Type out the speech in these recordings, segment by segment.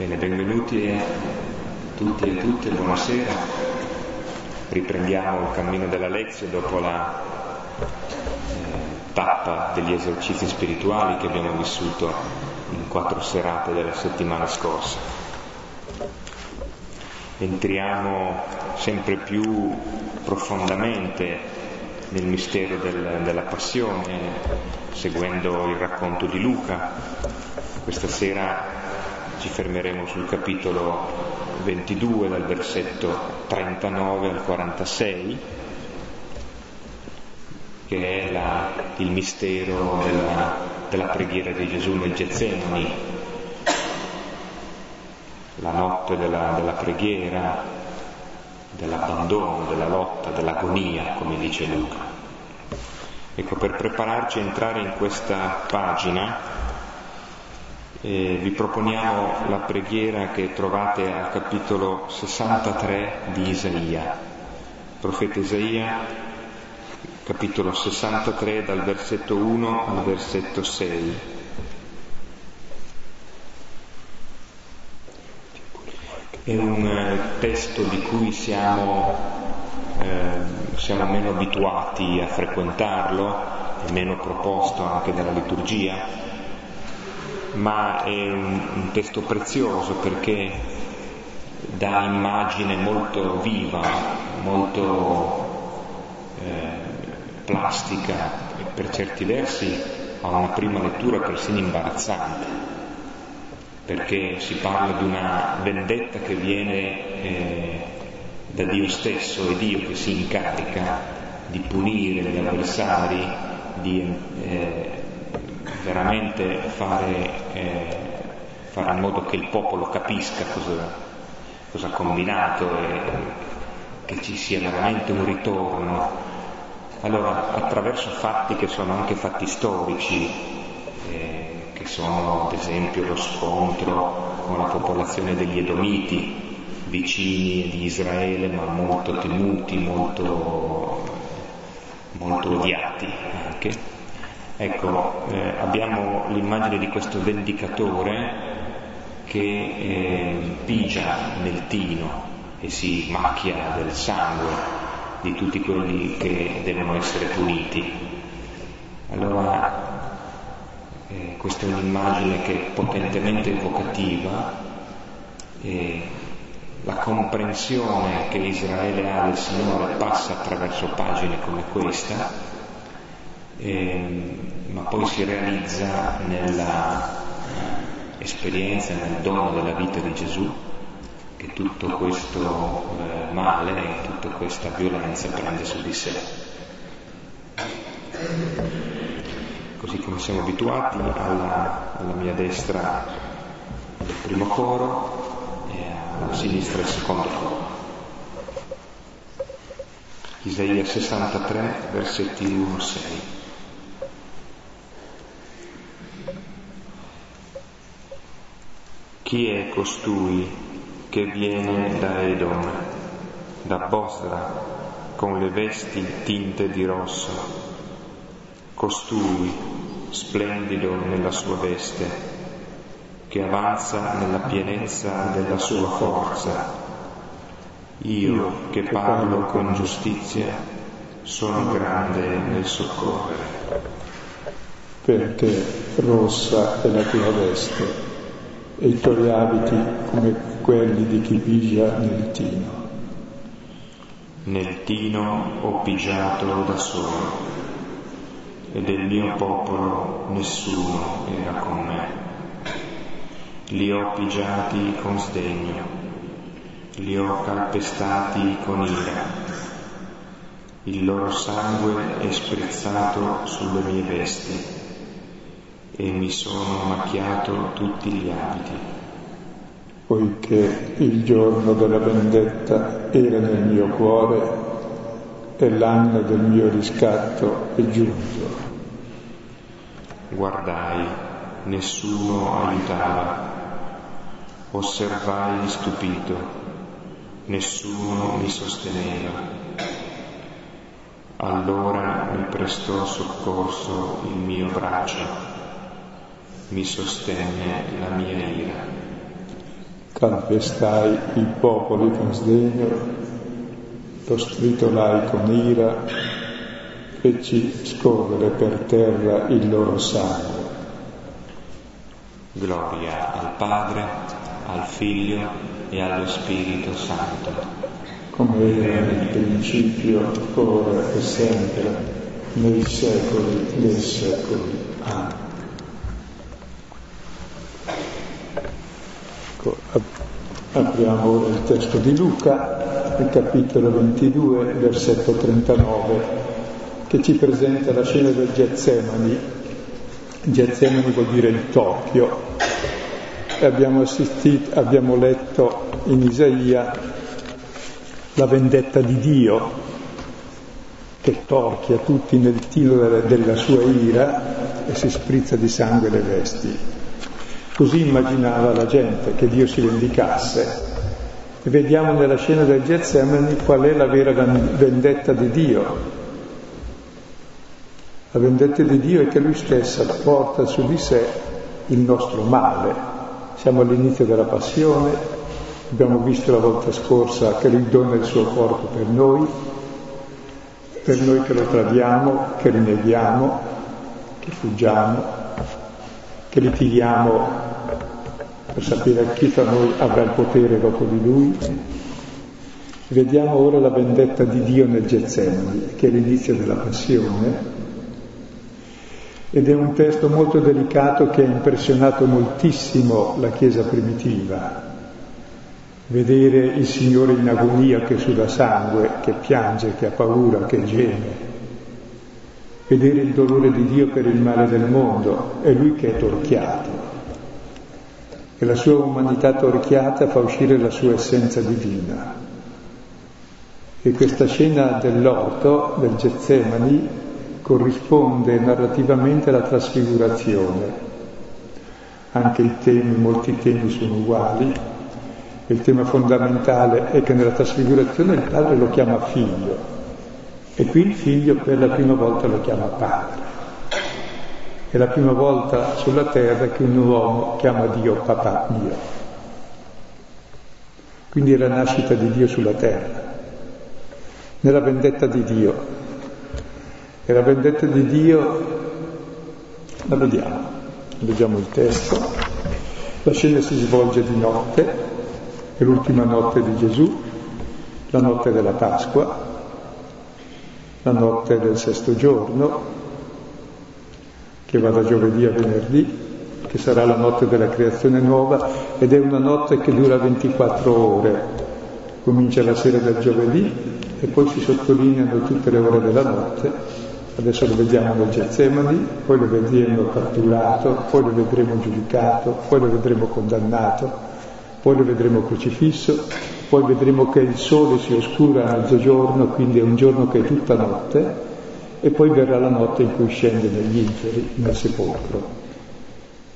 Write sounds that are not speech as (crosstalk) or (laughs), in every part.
Bene, benvenuti a tutti e tutte, buonasera. Riprendiamo il cammino della lezione dopo la eh, tappa degli esercizi spirituali che abbiamo vissuto in quattro serate della settimana scorsa. Entriamo sempre più profondamente nel mistero del, della passione, seguendo il racconto di Luca. Questa sera ci fermeremo sul capitolo 22 dal versetto 39 al 46 che è la, il mistero della, della, preghiera di Gesù nel Getsemani, la notte della, della preghiera, dell'abbandono, della lotta, dell'agonia, come dice Luca. Ecco, per prepararci a entrare in questa pagina eh, vi proponiamo la preghiera che trovate al capitolo 63 di Isaia. Profeta Isaia, capitolo 63 dal versetto 1 al versetto 6. È un eh, testo di cui siamo, eh, siamo meno abituati a frequentarlo, è meno proposto anche dalla liturgia, ma è un, un testo prezioso perché dà immagine molto viva, molto eh, plastica e per certi versi a una prima lettura persino imbarazzante, perché si parla di una vendetta che viene eh, da Dio stesso, è Dio che si incarica di punire gli avversari, di eh, veramente fare, eh, fare, in modo che il popolo capisca cosa, cosa ha combinato e che ci sia veramente un ritorno. Allora, attraverso fatti che sono anche fatti storici, eh, che sono ad esempio lo scontro con la popolazione degli Edomiti, vicini di Israele ma molto temuti, molto, molto odiati anche, Ecco, eh, abbiamo l'immagine di questo vendicatore che eh, pigia nel tino e si macchia del sangue di tutti quelli che devono essere puniti. Allora, eh, questa è un'immagine che è potentemente evocativa e la comprensione che Israele ha del Signore passa attraverso pagine come questa eh, ma poi si realizza nella esperienza, nel dono della vita di Gesù, che tutto questo eh, male e tutta questa violenza prende su di sé. Così come siamo abituati alla, alla mia destra il primo coro e alla sinistra il secondo coro. Isaia 63, versetti 1-6. Chi è costui che viene da Edom, da Bosra, con le vesti tinte di rosso? Costui, splendido nella sua veste, che avanza nella pienezza della sua forza. Io che parlo con giustizia sono grande nel soccorrere. Perché rossa è la tua veste e i tuoi abiti come quelli di chi pigia nel tino. Nel tino ho pigiato da solo e del mio popolo nessuno era con me. Li ho pigiati con sdegno, li ho calpestati con ira. Il loro sangue è sprizzato sulle mie vesti e mi sono macchiato tutti gli abiti. Poiché il giorno della vendetta era nel mio cuore e l'anno del mio riscatto è giunto. Guardai, nessuno aiutava, osservai stupito, nessuno mi sosteneva. Allora mi prestò soccorso il mio braccio mi sostenne la mia ira. calpestai il popolo con sdegno, lo stritolai con ira, feci scorrere per terra il loro sangue. Gloria al Padre, al Figlio e allo Spirito Santo. Come era nel principio, ora e sempre, nei secoli dei secoli. Amen. Ecco, apriamo ora il testo di Luca, il capitolo 22, versetto 39, che ci presenta la scena del Getsemani. Getsemani vuol dire il Tokyo. Abbiamo, assistito, abbiamo letto in Isaia la vendetta di Dio che torchia tutti nel tiro della sua ira e si sprizza di sangue le vesti. Così immaginava la gente che Dio si vendicasse. E vediamo nella scena del Getsemani qual è la vera vendetta di Dio. La vendetta di Dio è che Lui stesso porta su di sé il nostro male. Siamo all'inizio della passione, abbiamo visto la volta scorsa che Lui dona il suo corpo per noi, per noi che lo tradiamo, che rinneghiamo, che fuggiamo, che litighiamo per sapere chi tra noi avrà il potere dopo di lui. Vediamo ora la vendetta di Dio nel Getsemani, che è l'inizio della passione, ed è un testo molto delicato che ha impressionato moltissimo la Chiesa primitiva. Vedere il Signore in agonia che suda sangue, che piange, che ha paura, che geme. Vedere il dolore di Dio per il male del mondo, è Lui che è torchiato. E la sua umanità torchiata fa uscire la sua essenza divina. E questa scena dell'orto, del Getsemani, corrisponde narrativamente alla trasfigurazione. Anche i temi, molti temi sono uguali. Il tema fondamentale è che nella trasfigurazione il padre lo chiama figlio e qui il figlio per la prima volta lo chiama padre. È la prima volta sulla terra che un uomo chiama Dio papà mio. Quindi è la nascita di Dio sulla terra, nella vendetta di Dio, e la vendetta di Dio la vediamo, leggiamo il testo. La scena si svolge di notte, è l'ultima notte di Gesù, la notte della Pasqua, la notte del sesto giorno, che va da giovedì a venerdì, che sarà la notte della creazione nuova ed è una notte che dura 24 ore. Comincia la sera del giovedì e poi si sottolineano tutte le ore della notte Adesso lo vediamo nel Getsemani, poi lo vedremo catturato, poi lo vedremo giudicato, poi lo vedremo condannato, poi lo vedremo crocifisso, poi vedremo che il sole si oscura a mezzogiorno, quindi è un giorno che è tutta notte, e poi verrà la notte in cui scende negli inferi, nel sepolcro.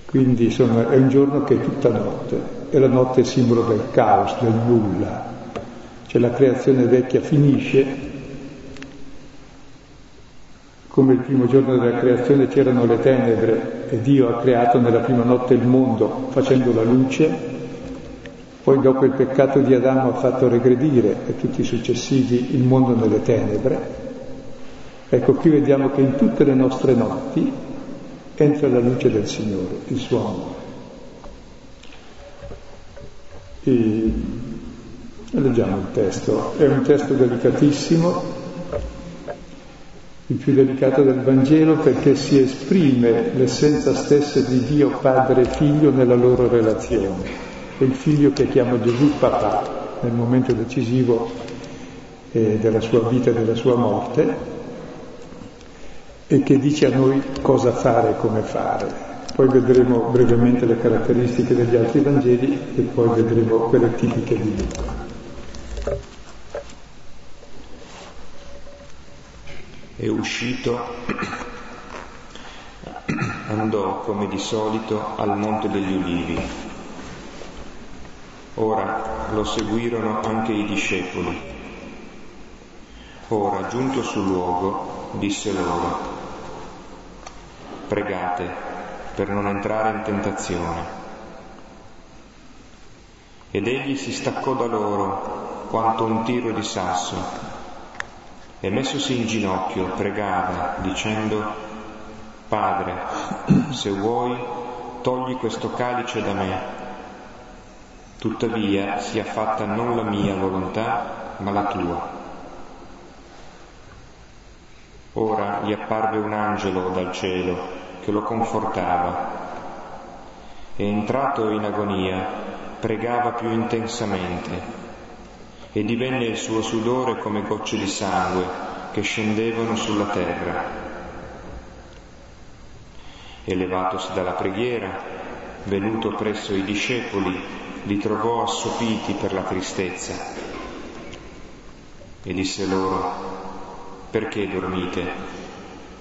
Quindi sono, è un giorno che è tutta notte, e la notte è simbolo del caos, del nulla. Cioè la creazione vecchia finisce come il primo giorno della creazione c'erano le tenebre e Dio ha creato nella prima notte il mondo facendo la luce, poi dopo il peccato di Adamo ha fatto regredire e tutti i successivi il mondo nelle tenebre. Ecco, qui vediamo che in tutte le nostre notti entra la luce del Signore, il suo amore. E leggiamo il testo, è un testo delicatissimo, il più delicato del Vangelo perché si esprime l'essenza stessa di Dio Padre e Figlio nella loro relazione. È il figlio che chiama Gesù papà nel momento decisivo eh, della sua vita e della sua morte e che dice a noi cosa fare e come fare. Poi vedremo brevemente le caratteristiche degli altri Vangeli e poi vedremo quelle tipiche di Luca. e uscito andò come di solito al Monte degli Ulivi. Ora lo seguirono anche i discepoli. Ora, giunto sul luogo, disse loro, pregate per non entrare in tentazione. Ed egli si staccò da loro quanto un tiro di sasso e messosi in ginocchio pregava dicendo Padre, se vuoi, togli questo calice da me. Tuttavia sia fatta non la mia volontà, ma la tua. Ora gli apparve un angelo dal cielo che lo confortava. E entrato in agonia pregava più intensamente. E divenne il suo sudore come gocce di sangue che scendevano sulla terra. Elevatosi dalla preghiera, venuto presso i discepoli, li trovò assopiti per la tristezza. E disse loro, perché dormite?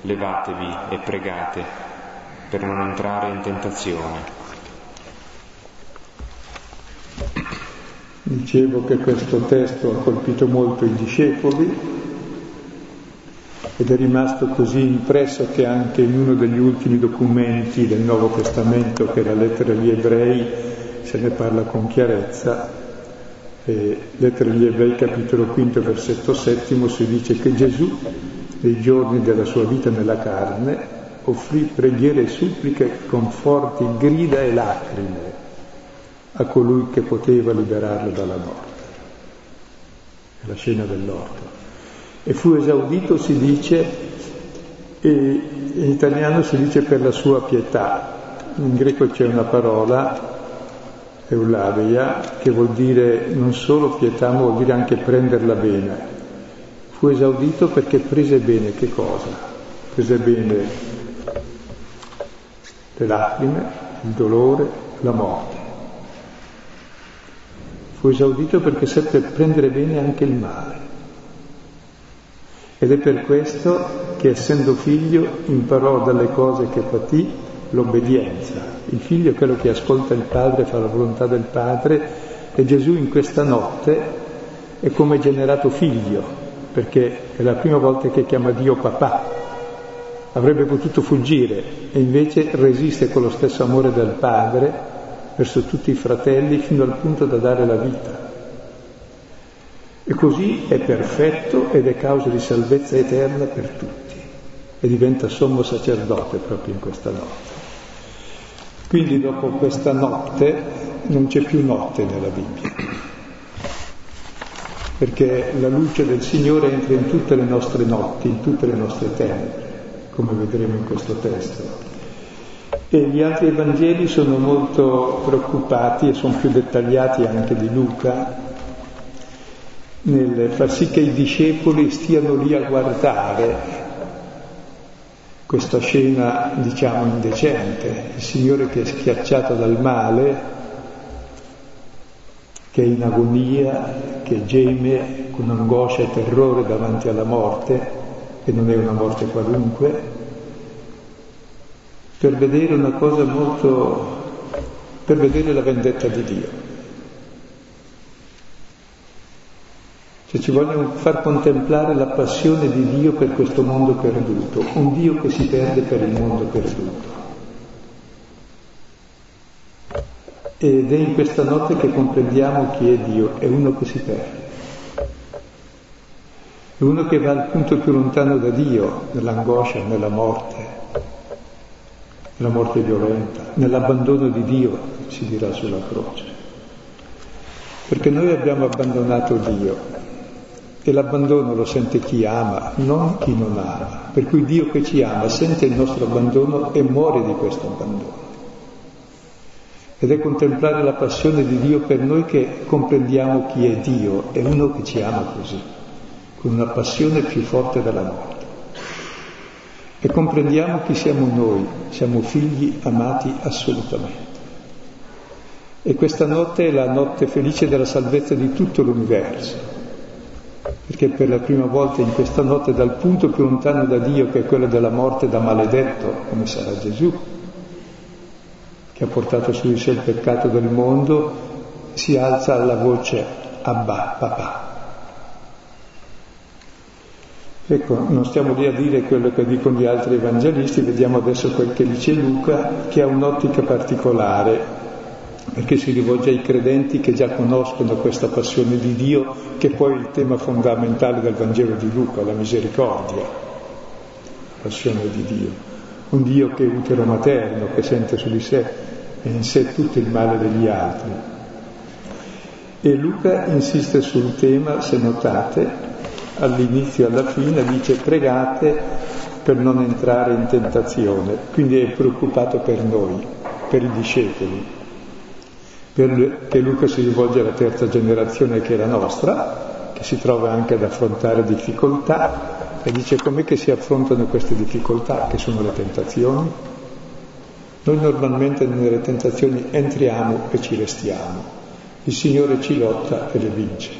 Levatevi e pregate per non entrare in tentazione. Dicevo che questo testo ha colpito molto i discepoli ed è rimasto così impresso che anche in uno degli ultimi documenti del Nuovo Testamento, che è la lettera agli ebrei, se ne parla con chiarezza. E lettera agli ebrei, capitolo 5, versetto 7, si dice che Gesù, nei giorni della sua vita nella carne, offrì preghiere e suppliche con forti grida e lacrime a colui che poteva liberarlo dalla morte. La scena dell'orto. E fu esaudito, si dice, in italiano si dice per la sua pietà. In greco c'è una parola, eulaveia, che vuol dire non solo pietà, ma vuol dire anche prenderla bene. Fu esaudito perché prese bene che cosa? Prese bene le lacrime, il dolore, la morte fu esaudito perché seppe prendere bene anche il male. Ed è per questo che essendo figlio imparò dalle cose che patì l'obbedienza. Il figlio è quello che ascolta il padre, fa la volontà del padre e Gesù in questa notte è come generato figlio, perché è la prima volta che chiama Dio papà. Avrebbe potuto fuggire e invece resiste con lo stesso amore del padre verso tutti i fratelli fino al punto da dare la vita. E così è perfetto ed è causa di salvezza eterna per tutti e diventa sommo sacerdote proprio in questa notte. Quindi dopo questa notte non c'è più notte nella Bibbia, perché la luce del Signore entra in tutte le nostre notti, in tutte le nostre tenebre, come vedremo in questo testo. E gli altri Evangeli sono molto preoccupati e sono più dettagliati anche di Luca nel far sì che i discepoli stiano lì a guardare questa scena, diciamo, indecente, il Signore che è schiacciato dal male, che è in agonia, che geme con angoscia e terrore davanti alla morte, che non è una morte qualunque, per vedere una cosa molto, per vedere la vendetta di Dio. Cioè ci vogliono far contemplare la passione di Dio per questo mondo perduto, un Dio che si perde per il mondo perduto. Ed è in questa notte che comprendiamo chi è Dio, è uno che si perde. È uno che va al punto più lontano da Dio, nell'angoscia, nella morte, nella morte violenta, nell'abbandono di Dio, si dirà sulla croce. Perché noi abbiamo abbandonato Dio e l'abbandono lo sente chi ama, non chi non ama. Per cui Dio che ci ama sente il nostro abbandono e muore di questo abbandono. Ed è contemplare la passione di Dio per noi che comprendiamo chi è Dio, è uno che ci ama così, con una passione più forte della morte e comprendiamo chi siamo noi, siamo figli amati assolutamente. E questa notte è la notte felice della salvezza di tutto l'universo, perché per la prima volta in questa notte dal punto più lontano da Dio, che è quello della morte da maledetto, come sarà Gesù, che ha portato su di sé il peccato del mondo, si alza alla voce Abba, papà. Ecco, non stiamo lì a dire quello che dicono gli altri evangelisti, vediamo adesso quel che dice Luca, che ha un'ottica particolare. Perché si rivolge ai credenti che già conoscono questa passione di Dio, che poi è il tema fondamentale del Vangelo di Luca, la misericordia, passione di Dio. Un Dio che è utero materno, che sente su di sé e in sé tutto il male degli altri. E Luca insiste sul tema, se notate, all'inizio e alla fine, dice pregate per non entrare in tentazione, quindi è preoccupato per noi, per i discepoli perché Luca si rivolge alla terza generazione che è la nostra, che si trova anche ad affrontare difficoltà e dice com'è che si affrontano queste difficoltà, che sono le tentazioni. Noi normalmente nelle tentazioni entriamo e ci restiamo, il Signore ci lotta e le vince.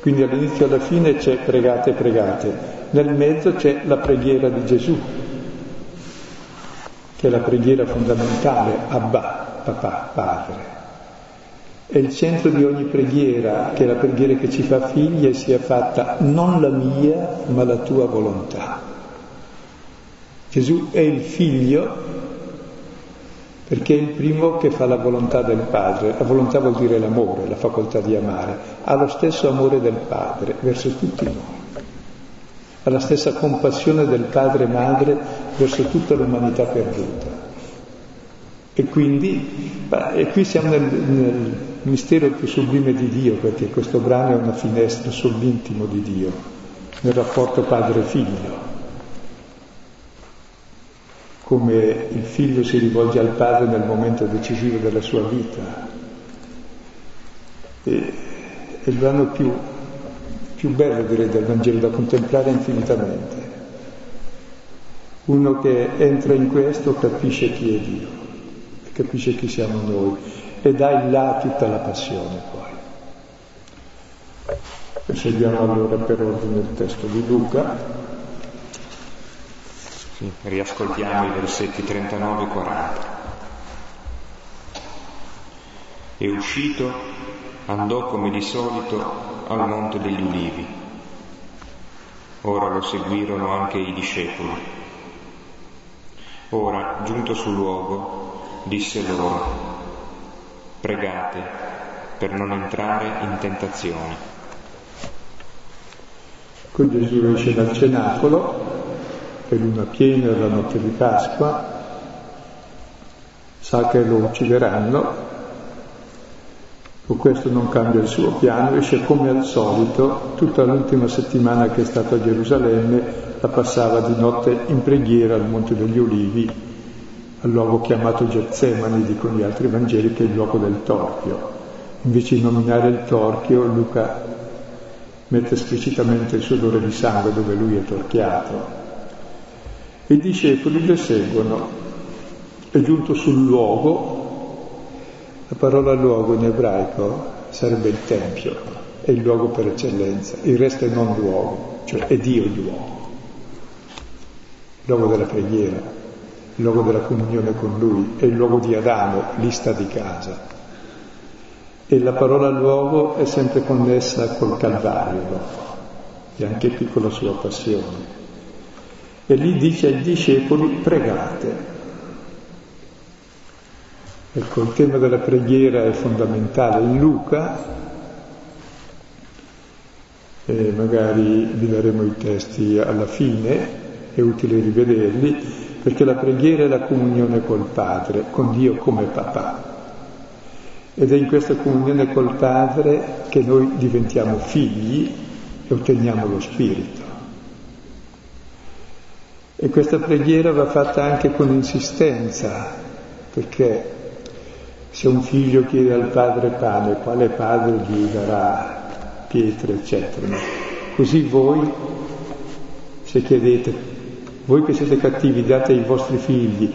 Quindi all'inizio e alla fine c'è pregate, pregate, nel mezzo c'è la preghiera di Gesù, che è la preghiera fondamentale, Abba, papà, padre. È il centro di ogni preghiera, che è la preghiera che ci fa figli e sia fatta non la mia, ma la tua volontà. Gesù è il figlio perché è il primo che fa la volontà del padre. La volontà vuol dire l'amore, la facoltà di amare. Ha lo stesso amore del padre verso tutti noi. Ha la stessa compassione del padre e madre verso tutta l'umanità perduta. E quindi, e qui siamo nel, nel mistero più sublime di Dio, perché questo brano è una finestra sull'intimo di Dio, nel rapporto padre-figlio. Come il figlio si rivolge al padre nel momento decisivo della sua vita. E, è il brano più, più bello, direi, del Vangelo da contemplare infinitamente. Uno che entra in questo capisce chi è Dio capisce chi siamo noi e dà in là tutta la passione poi. Proseguiamo allora per ordine il testo di Luca. Sì, riascoltiamo i versetti 39 e 40. E uscito andò come di solito al Monte degli Ulivi. Ora lo seguirono anche i discepoli. Ora, giunto sul luogo, disse loro, pregate per non entrare in tentazione. Con Gesù esce dal cenacolo, è luna piena la notte di Pasqua, sa che lo uccideranno, con questo non cambia il suo piano, esce come al solito, tutta l'ultima settimana che è stato a Gerusalemme la passava di notte in preghiera al Monte degli Ulivi al luogo chiamato Getsemani, dicono gli altri Vangeli, che è il luogo del torchio. Invece di nominare il torchio, Luca mette esplicitamente il suo odore di sangue dove lui è torchiato. I discepoli lo seguono. È giunto sul luogo, la parola luogo in ebraico sarebbe il Tempio, è il luogo per eccellenza, il resto è non luogo, cioè è Dio il luogo, il luogo della preghiera il luogo della comunione con Lui, è il luogo di Adamo, lista di casa. E la parola luogo è sempre connessa col Calvario e anche qui con la sua passione. E lì dice ai discepoli pregate. Ecco, il tema della preghiera è fondamentale. In Luca, e magari vi daremo i testi alla fine, è utile rivederli, perché la preghiera è la comunione col Padre, con Dio come papà. Ed è in questa comunione col Padre che noi diventiamo figli e otteniamo lo Spirito. E questa preghiera va fatta anche con insistenza, perché se un figlio chiede al padre pane, quale padre gli darà pietre, eccetera. Così voi, se chiedete voi che siete cattivi date ai vostri figli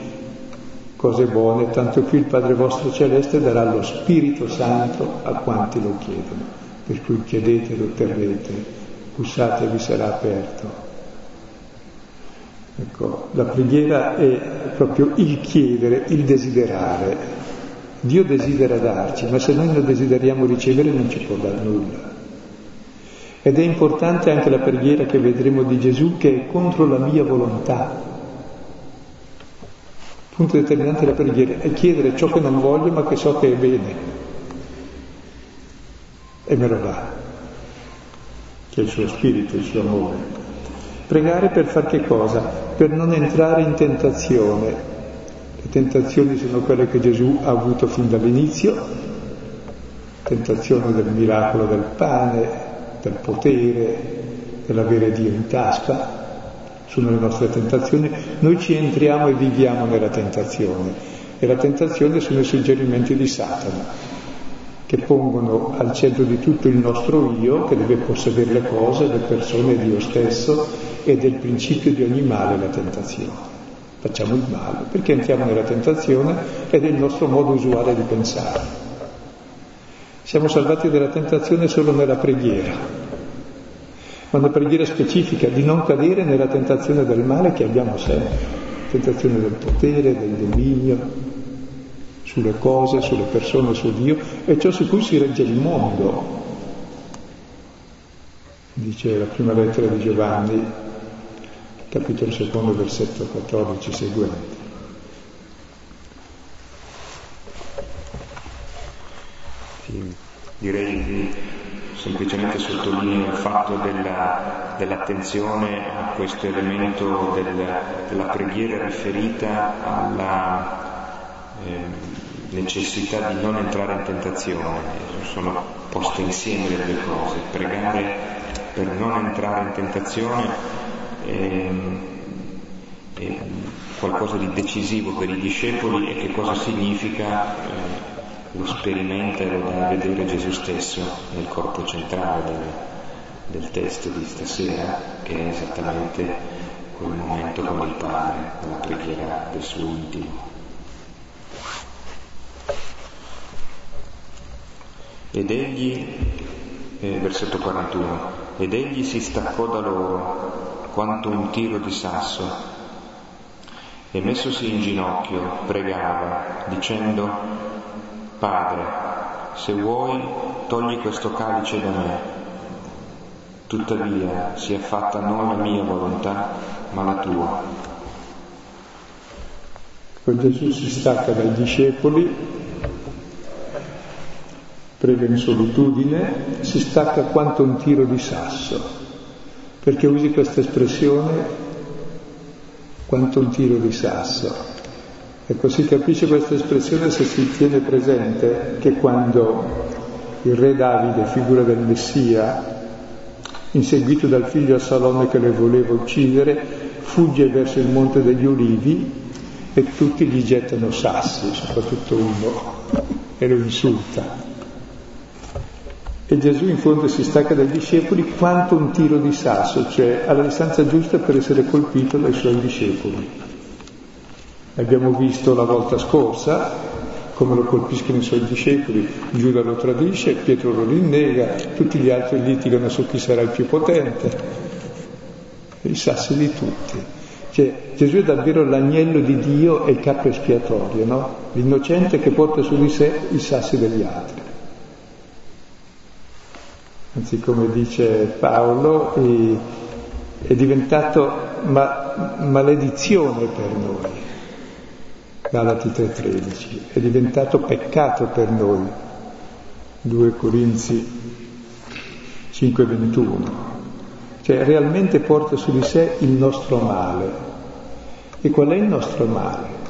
cose buone, tanto più il Padre vostro celeste darà lo Spirito Santo a quanti lo chiedono. Per cui chiedete lo otterrete, bussate e vi sarà aperto. Ecco, la preghiera è proprio il chiedere, il desiderare. Dio desidera darci, ma se noi non desideriamo ricevere non ci può dare nulla. Ed è importante anche la preghiera che vedremo di Gesù che è contro la mia volontà. Il punto determinante della preghiera è chiedere ciò che non voglio ma che so che è bene. E me lo dà, che è il suo spirito, il suo amore. Pregare per far che cosa? Per non entrare in tentazione. Le tentazioni sono quelle che Gesù ha avuto fin dall'inizio, tentazione del miracolo del pane, del potere, dell'avere Dio in tasca, sono le nostre tentazioni, noi ci entriamo e viviamo nella tentazione. E la tentazione sono i suggerimenti di Satana che pongono al centro di tutto il nostro io che deve possedere le cose, le persone, Dio stesso ed è il principio di ogni male la tentazione. Facciamo il male perché entriamo nella tentazione ed è il nostro modo usuale di pensare. Siamo salvati dalla tentazione solo nella preghiera, ma una preghiera specifica di non cadere nella tentazione del male che abbiamo sempre, tentazione del potere, del dominio, sulle cose, sulle persone, su Dio, e ciò su cui si regge il mondo. Dice la prima lettera di Giovanni, capitolo secondo, versetto 14 seguente. direi semplicemente sottolineo il fatto della, dell'attenzione a questo elemento del, della preghiera riferita alla eh, necessità di non entrare in tentazione. Sono poste insieme le due cose. Pregare per non entrare in tentazione è, è qualcosa di decisivo per i discepoli e che cosa significa eh, lo sperimenta e lo dà a vedere Gesù stesso nel corpo centrale del, del testo di stasera, che è esattamente quel momento con il Padre, la preghiera del suo intimo. Ed egli, eh, versetto 41, ed egli si staccò da loro quanto un tiro di sasso e messosi in ginocchio pregava dicendo Padre, se vuoi, togli questo calice da me. Tuttavia sia fatta non la mia volontà, ma la tua. Poi Gesù si stacca dai discepoli, prega in solitudine, si stacca quanto un tiro di sasso. Perché usi questa espressione? Quanto un tiro di sasso. Ecco, si capisce questa espressione se si tiene presente che quando il re Davide, figura del Messia, inseguito dal figlio Salome che lo voleva uccidere, fugge verso il monte degli Ulivi e tutti gli gettano sassi, soprattutto uno, e lo insulta. E Gesù in fondo si stacca dai discepoli quanto un tiro di sasso, cioè alla distanza giusta per essere colpito dai suoi discepoli. Abbiamo visto la volta scorsa come lo colpiscono i suoi discepoli, Giuda lo tradisce, Pietro lo rinnega, tutti gli altri litigano su chi sarà il più potente, i sassi di tutti. Cioè, Gesù è davvero l'agnello di Dio e il capo espiatorio, no? L'innocente che porta su di sé i sassi degli altri. Anzi, come dice Paolo, è diventato ma- maledizione per noi Galati 3:13, è diventato peccato per noi, 2 Corinzi 5:21, cioè realmente porta su di sé il nostro male. E qual è il nostro male?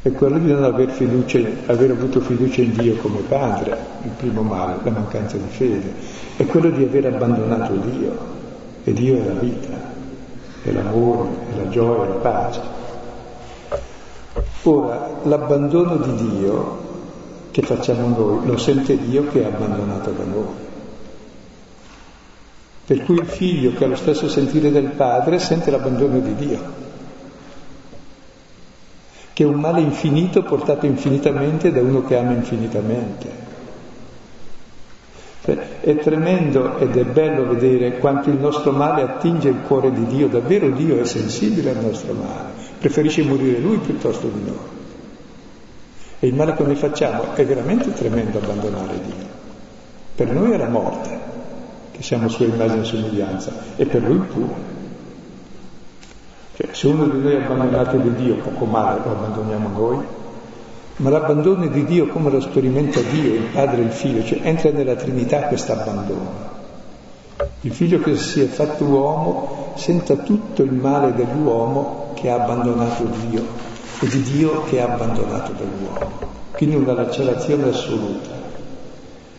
È quello di non aver, fiducia, aver avuto fiducia in Dio come Padre, il primo male, la mancanza di fede, è quello di aver abbandonato Dio, e Dio è la vita, è l'amore, è la gioia, è la pace. Ora, l'abbandono di Dio che facciamo noi lo sente Dio che è abbandonato da noi. Per cui il figlio che ha lo stesso sentire del padre sente l'abbandono di Dio, che è un male infinito portato infinitamente da uno che ama infinitamente. Cioè, è tremendo ed è bello vedere quanto il nostro male attinge il cuore di Dio, davvero Dio è sensibile al nostro male preferisce morire lui piuttosto di noi. E il male che noi facciamo è veramente tremendo abbandonare Dio. Per noi la morte, che siamo sua immagine e somiglianza, e per lui pure. Cioè, se uno di noi è abbandonato di Dio, poco male lo abbandoniamo noi, ma l'abbandono di Dio come lo sperimenta Dio, il Padre e il Figlio, cioè entra nella Trinità questo abbandono. Il figlio che si è fatto uomo senta tutto il male dell'uomo che ha abbandonato Dio e di Dio che ha abbandonato dell'uomo. Quindi una lacerazione assoluta.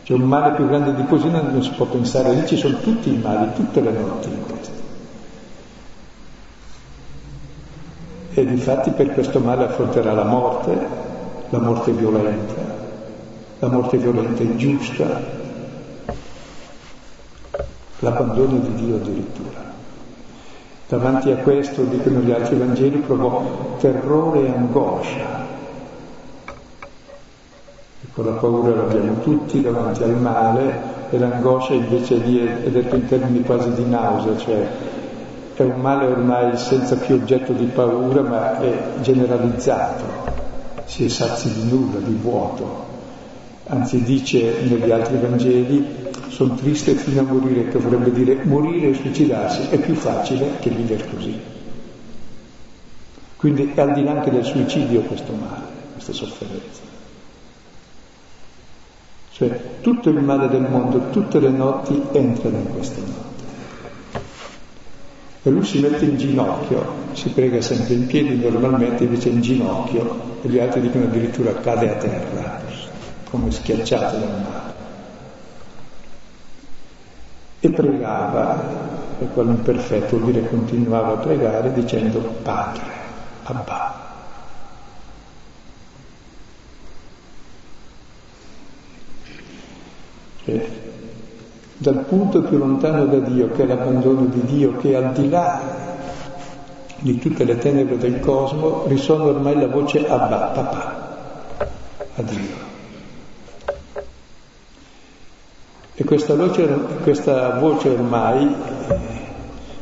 C'è un male più grande di così non si può pensare, lì ci sono tutti i mali, tutte le notti in questo. E difatti per questo male affronterà la morte, la morte violenta, la morte violenta ingiusta, l'abbandono di Dio addirittura. Davanti a questo, dicono gli altri Vangeli, provò terrore e angoscia. Ecco, la paura l'abbiamo tutti davanti al male e l'angoscia invece lì è, detto in termini quasi di nausea, cioè è un male ormai senza più oggetto di paura, ma è generalizzato, si è sazi di nulla, di vuoto. Anzi dice negli altri Vangeli sono triste fino a morire, che vorrebbe dire morire e suicidarsi, è più facile che vivere così. Quindi è al di là anche del suicidio questo male, questa sofferenza. Cioè tutto il male del mondo, tutte le notti entrano in queste notti. E lui si mette in ginocchio, si prega sempre in piedi, normalmente invece in ginocchio, e gli altri dicono addirittura cade a terra, come schiacciato dal male. E pregava, e quello imperfetto vuol dire continuava a pregare dicendo Padre, Abba. Cioè, dal punto più lontano da Dio, che è l'abbandono di Dio, che è al di là di tutte le tenebre del cosmo, risuona ormai la voce Abba, papà, a Dio. E questa voce, questa voce ormai eh,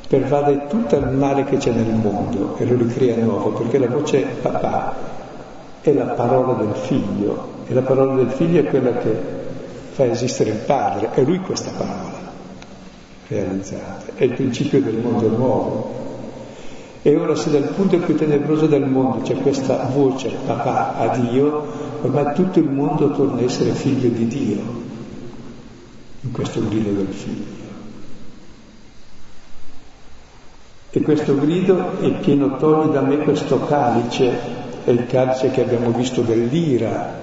pervade tutto il male che c'è nel mondo e lo ricrea nuovo, perché la voce papà è la parola del figlio e la parola del figlio è quella che fa esistere il padre, è lui questa parola realizzata, è il principio del mondo nuovo. E ora se dal punto più tenebroso del mondo c'è questa voce papà a Dio, ormai tutto il mondo torna a essere figlio di Dio in questo grido del figlio. E questo grido è pieno, togli da me questo calice, è il calice che abbiamo visto dell'ira,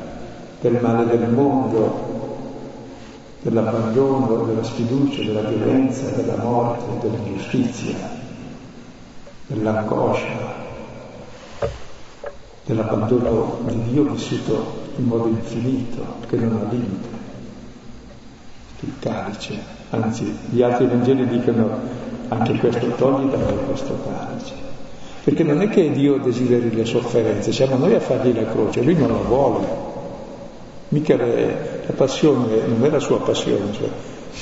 del male del mondo, dell'abbandono, della sfiducia, della violenza, della morte, dell'ingiustizia, dell'angoscia, dell'abbandono di Dio vissuto in modo infinito, che non ha limite il calice, anzi gli altri Vangeli dicono anche questo togli da me questo calice. Perché non è che Dio desideri le sofferenze, siamo noi a fargli la croce, lui non la vuole. Mica le, la passione non è la sua passione, cioè,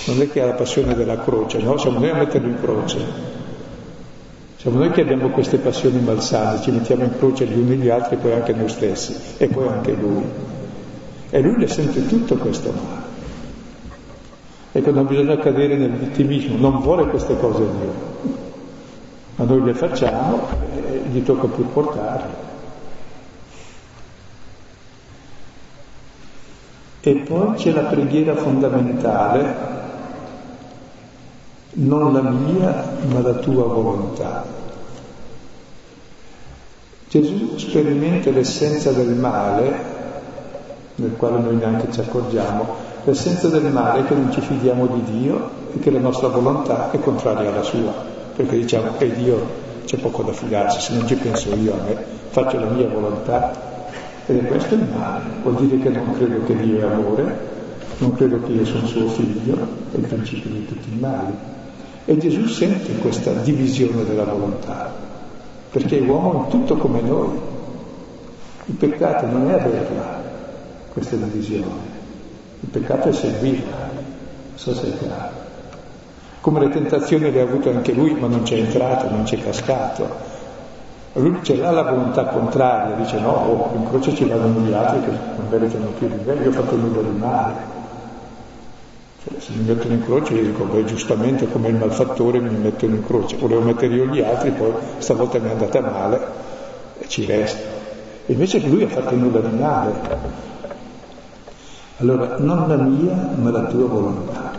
non è che ha la passione della croce, no? Siamo noi a metterlo in croce. Siamo noi che abbiamo queste passioni malsane, ci mettiamo in croce gli uni e gli altri, poi anche noi stessi, e poi anche lui. E lui le sente tutto questo male. Ecco, non bisogna cadere nel vittimismo, non vuole queste cose Dio, ma noi le facciamo e gli tocca pur portarle. E poi c'è la preghiera fondamentale, non la mia, ma la tua volontà. Gesù sperimenta l'essenza del male, nel quale noi neanche ci accorgiamo, L'essenza del male è che non ci fidiamo di Dio e che la nostra volontà è contraria alla sua, perché diciamo che Dio c'è poco da fidarsi, se non ci penso io a me, faccio la mia volontà. È questo il male, vuol dire che non credo che Dio è amore, non credo che io sono suo figlio, è il principio di tutti i mali. E Gesù sente questa divisione della volontà, perché è uomo in tutto come noi. Il peccato non è averla, questa divisione, il peccato è seguirla, non so se è chiaro. Come le tentazioni le ha avute anche lui, ma non c'è entrato, non c'è cascato. Lui ce l'ha la volontà contraria, dice no, oh, in croce ci vanno gli altri che non meritano più di me, io ho fatto nulla di male. Cioè, se mi mettono in croce io dico, beh giustamente come il malfattore mi mettono in croce, volevo mettere io gli altri, poi stavolta mi è andata male e ci resta. Invece lui ha fatto nulla di male. Allora, non la mia, ma la tua volontà.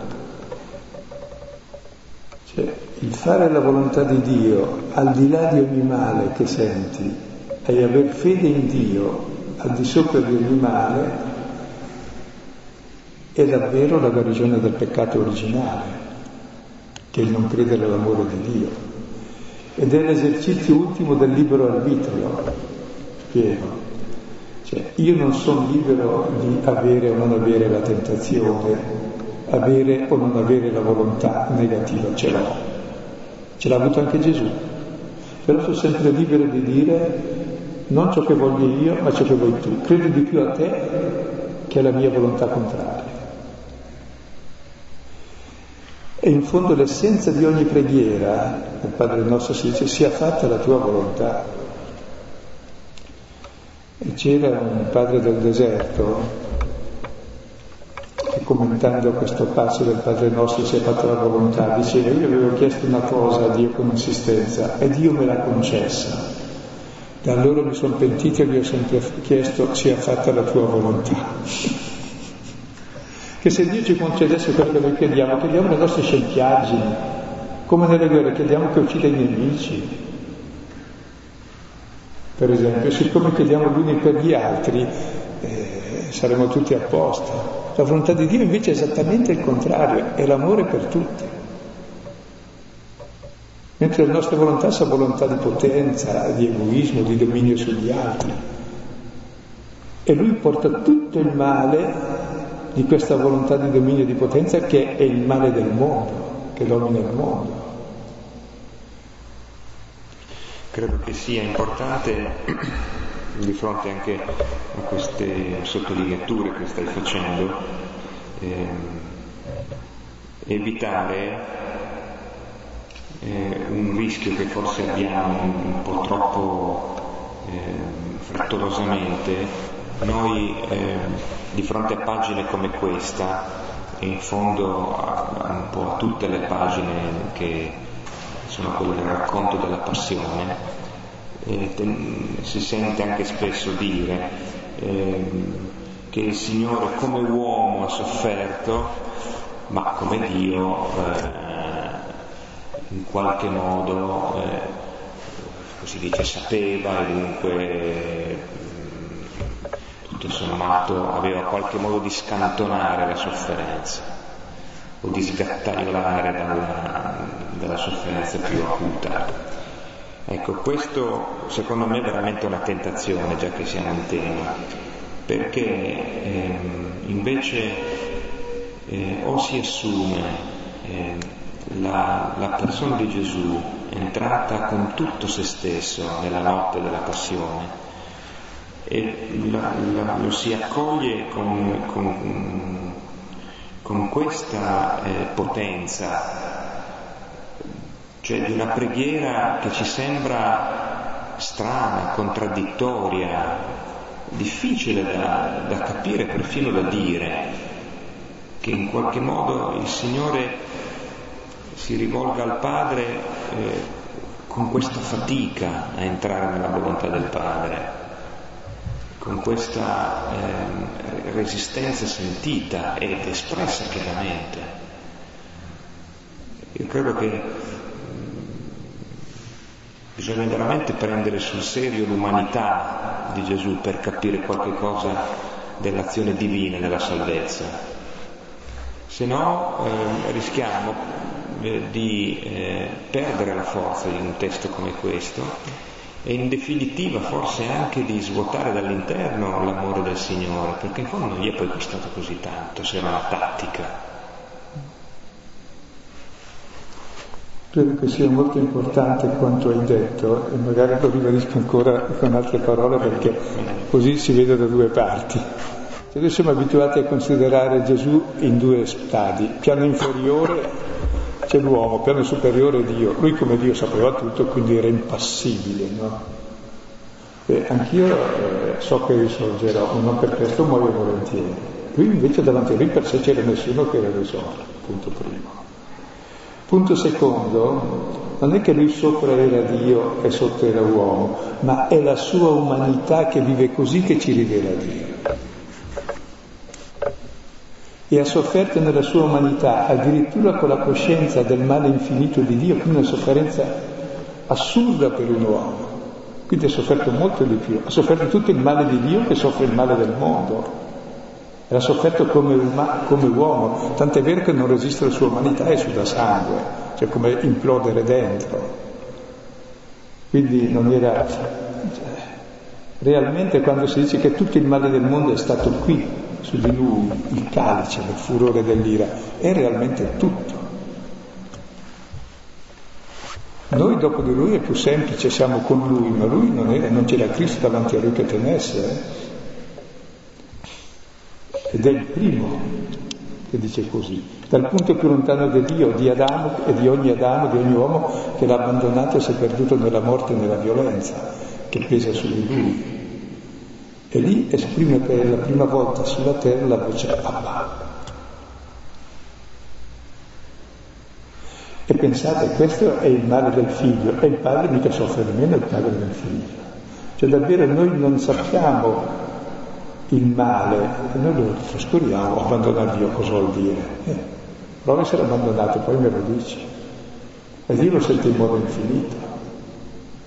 Cioè, il fare la volontà di Dio al di là di ogni male che senti e aver fede in Dio al di sopra di ogni male è davvero la guarigione del peccato originale, che è il non credere all'amore di Dio. Ed è l'esercizio ultimo del libero arbitrio, pieno. Cioè, io non sono libero di avere o non avere la tentazione, avere o non avere la volontà negativa, ce l'ho. Ce l'ha avuto anche Gesù. Però sono sempre libero di dire non ciò che voglio io, ma ciò che vuoi tu. Credo di più a te che alla mia volontà contraria. E in fondo l'essenza di ogni preghiera, il Padre nostro si dice, sia fatta la tua volontà. E c'era un padre del deserto commentando questo passo del Padre nostro sia fatta la volontà, diceva io avevo chiesto una cosa a Dio con insistenza e Dio me l'ha concessa. Da allora mi sono pentito e gli ho sempre chiesto sia fatta la tua volontà (laughs) che se Dio ci concedesse quello che noi chiediamo, chiediamo le nostre scempiaggini, come nelle guerre chiediamo che uccida i nemici. Per esempio, siccome chiediamo gli uni per gli altri, eh, saremo tutti a posto. La volontà di Dio invece è esattamente il contrario, è l'amore per tutti. Mentre la nostra volontà è volontà di potenza, di egoismo, di dominio sugli altri. E lui porta tutto il male di questa volontà di dominio e di potenza che è il male del mondo, che domina il mondo. Credo che sia importante, di fronte anche a queste sottolineature che stai facendo, eh, evitare eh, un rischio che forse abbiamo un po' troppo eh, frettolosamente. Noi eh, di fronte a pagine come questa, in fondo a, un po' a tutte le pagine che sono quelle del racconto della passione, eh, si sente anche spesso dire eh, che il Signore come uomo ha sofferto, ma come Dio eh, in qualche modo, eh, così dice, sapeva e dunque tutto sommato aveva qualche modo di scantonare la sofferenza o di sgattaiolare dalla, dalla sofferenza più acuta. Ecco, questo secondo me è veramente una tentazione, già che siamo in tema, perché ehm, invece eh, o si assume eh, la, la persona di Gesù entrata con tutto se stesso nella notte della passione, e la, la, lo si accoglie con, con, con questa eh, potenza, cioè di una preghiera che ci sembra strana, contraddittoria, difficile da, da capire, perfino da dire, che in qualche modo il Signore si rivolga al Padre eh, con questa fatica a entrare nella volontà del Padre con questa eh, resistenza sentita ed espressa chiaramente. Io credo che bisogna veramente prendere sul serio l'umanità di Gesù per capire qualche cosa dell'azione divina nella salvezza. Se no eh, rischiamo eh, di eh, perdere la forza di un testo come questo e in definitiva forse anche di svuotare dall'interno l'amore del Signore, perché in fondo non gli è poi costato così tanto, se era una tattica. Credo che sia molto importante quanto hai detto e magari lo ribadisco ancora con altre parole perché così si vede da due parti. Cioè noi siamo abituati a considerare Gesù in due stadi, piano inferiore c'è l'uomo, piano superiore Dio, lui come Dio sapeva tutto, quindi era impassibile, no? E anch'io eh, so che risorgerò, non per questo muoio volentieri. Lui invece davanti a lui per sé c'era nessuno che era risolto, punto primo. Punto secondo, non è che lui sopra era Dio e sotto era uomo, ma è la sua umanità che vive così che ci rivela Dio. E ha sofferto nella sua umanità addirittura con la coscienza del male infinito di Dio, quindi una sofferenza assurda per un uomo. Quindi ha sofferto molto di più, ha sofferto tutto il male di Dio che soffre il male del mondo. L'ha sofferto come, uma, come uomo, tant'è vero che non resiste alla sua umanità e suda sangue, cioè come implodere dentro. Quindi non era... Realmente quando si dice che tutto il male del mondo è stato qui, su di lui, il calice del furore dell'ira, è realmente tutto. Noi dopo di lui è più semplice, siamo con lui, ma lui non, era, non c'era Cristo davanti a lui che tenesse. Eh? Ed è il primo che dice così, dal punto più lontano di Dio, di Adamo e di ogni Adamo, di ogni uomo che l'ha abbandonato e si è perduto nella morte e nella violenza che pesa su di lui. E lì esprime per la prima volta sulla terra la voce Abba. E pensate, questo è il male del figlio, e il padre mica soffre nemmeno il padre del figlio. Cioè davvero noi non sappiamo il male, e noi lo trascuriamo, abbandonar Dio cosa vuol dire? Eh, prova a essere abbandonato, poi me lo dici. E Dio lo sente in modo infinito.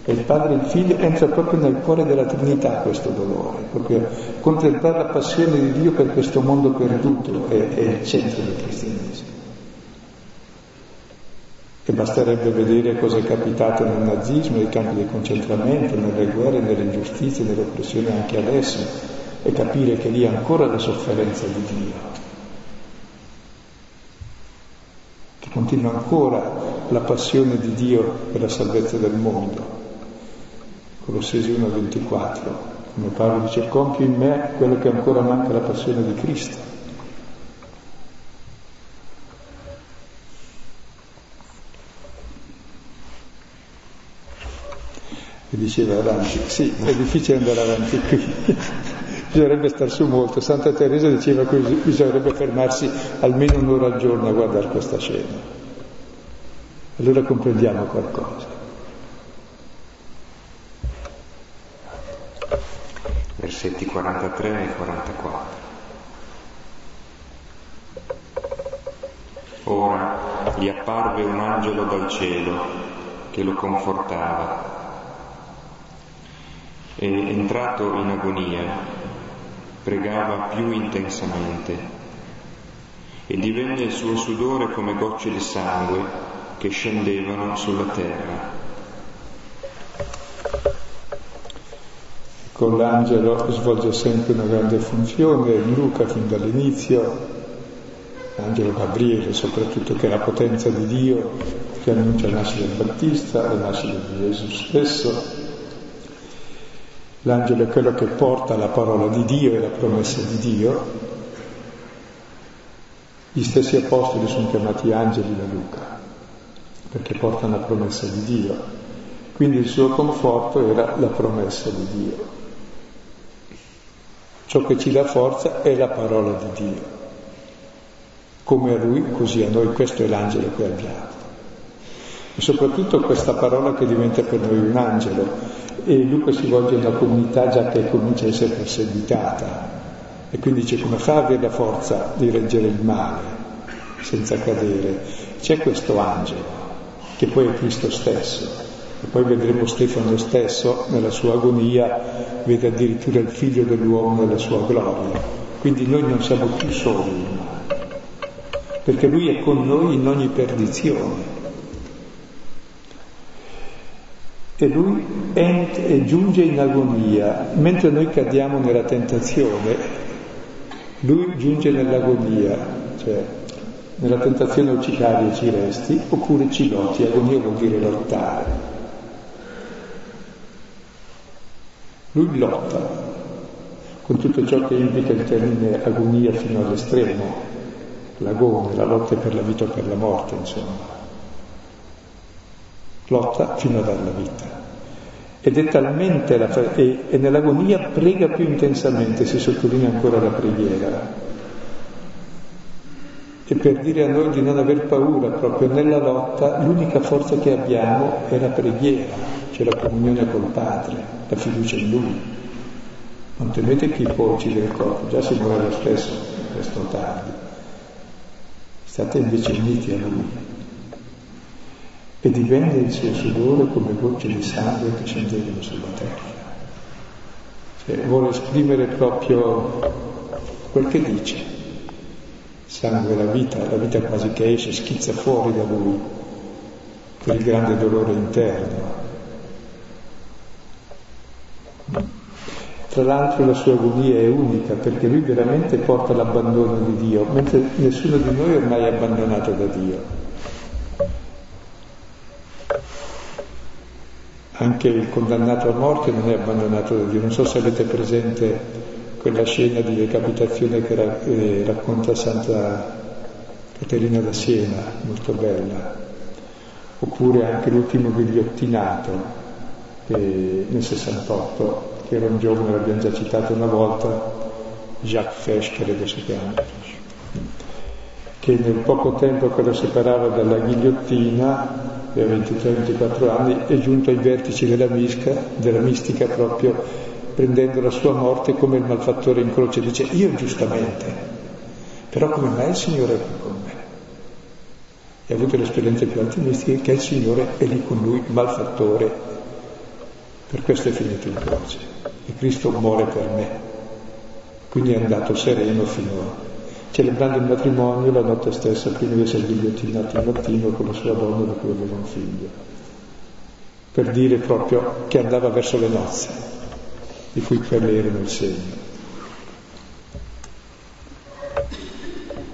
E il padre e il figlio entra proprio nel cuore della Trinità questo dolore, proprio contemplare la passione di Dio per questo mondo perduto è, è il centro del cristianesimo. E basterebbe vedere cosa è capitato nel nazismo, nei campi di concentramento, nelle guerre, nelle ingiustizie, nelle oppressioni anche adesso, e capire che lì è ancora la sofferenza di Dio, che continua ancora la passione di Dio per la salvezza del mondo. Colossesi 1,24, come Paolo dice, compio in me quello che ancora manca la passione di Cristo. E diceva avanti, sì, è difficile andare avanti qui (laughs) bisognerebbe star su molto. Santa Teresa diceva che bisognerebbe fermarsi almeno un'ora al giorno a guardare questa scena. Allora comprendiamo qualcosa. Versetti 43 e 44. Ora gli apparve un angelo dal cielo che lo confortava e entrato in agonia pregava più intensamente e divenne il suo sudore come gocce di sangue che scendevano sulla terra. Con l'angelo svolge sempre una grande funzione, Luca fin dall'inizio, l'angelo Gabriele soprattutto che è la potenza di Dio che annuncia la nascita del Battista, la nascita di Gesù stesso, L'angelo è quello che porta la parola di Dio e la promessa di Dio. Gli stessi apostoli sono chiamati angeli da Luca, perché portano la promessa di Dio. Quindi il suo conforto era la promessa di Dio. Ciò che ci dà forza è la parola di Dio. Come a lui, così a noi, questo è l'angelo che abbiamo. E soprattutto questa parola che diventa per noi un angelo, e Luca si volge a una comunità già che comincia a essere perseguitata. E quindi dice come fa ad avere la forza di reggere il male senza cadere? C'è questo angelo che poi è Cristo stesso. E poi vedremo Stefano stesso nella sua agonia vede addirittura il figlio dell'uomo nella sua gloria. Quindi noi non siamo più soli perché lui è con noi in ogni perdizione e lui ent- e giunge in agonia, mentre noi cadiamo nella tentazione, lui giunge nell'agonia, cioè nella tentazione o ci cadi e ci resti, oppure ci lotti, agonia vuol dire lottare. Lui lotta, con tutto ciò che implica il termine agonia fino all'estremo, l'agone, la lotta per la vita o per la morte, insomma lotta fino a dare la vita. Ed è talmente la, e, e nell'agonia prega più intensamente, si sottolinea ancora la preghiera, e per dire a noi di non aver paura proprio nella lotta, l'unica forza che abbiamo è la preghiera, cioè la comunione col Padre, la fiducia in Lui. Non temete chi può uccidere il corpo, già si muore lo stesso, presto o tardi. State invece uniti a Lui. E divenne il suo sudore come gocce di sangue che scendevano sulla terra. Cioè, vuole esprimere proprio quel che dice sangue la vita, la vita quasi che esce, schizza fuori da lui per il grande dolore interno. Tra l'altro la sua agonia è unica perché lui veramente porta l'abbandono di Dio, mentre nessuno di noi ormai è abbandonato da Dio. Anche il condannato a morte non è abbandonato da Dio. Non so se avete presente quella scena di decapitazione che eh, racconta Santa Caterina da Siena, molto bella, oppure anche l'ultimo ghigliottinato eh, nel 68, che era un giovane, l'abbiamo già citato una volta, Jacques Fesch, credo si chiama, che nel poco tempo che lo separava dalla ghigliottina, aveva 23-24 anni, è giunto ai vertici della, misca, della mistica proprio prendendo la sua morte come il malfattore in croce, dice io giustamente, però come mai il Signore è qui con me? E ha avuto l'esperienza più ottimistica che il Signore è lì con lui, malfattore, per questo è finito in croce. E Cristo muore per me, quindi è andato sereno fino a... Celebrando il matrimonio la notte stessa, prima di essere ghigliottinato il mattino con la sua donna da cui aveva un figlio, per dire proprio che andava verso le nozze di cui quelle erano il segno.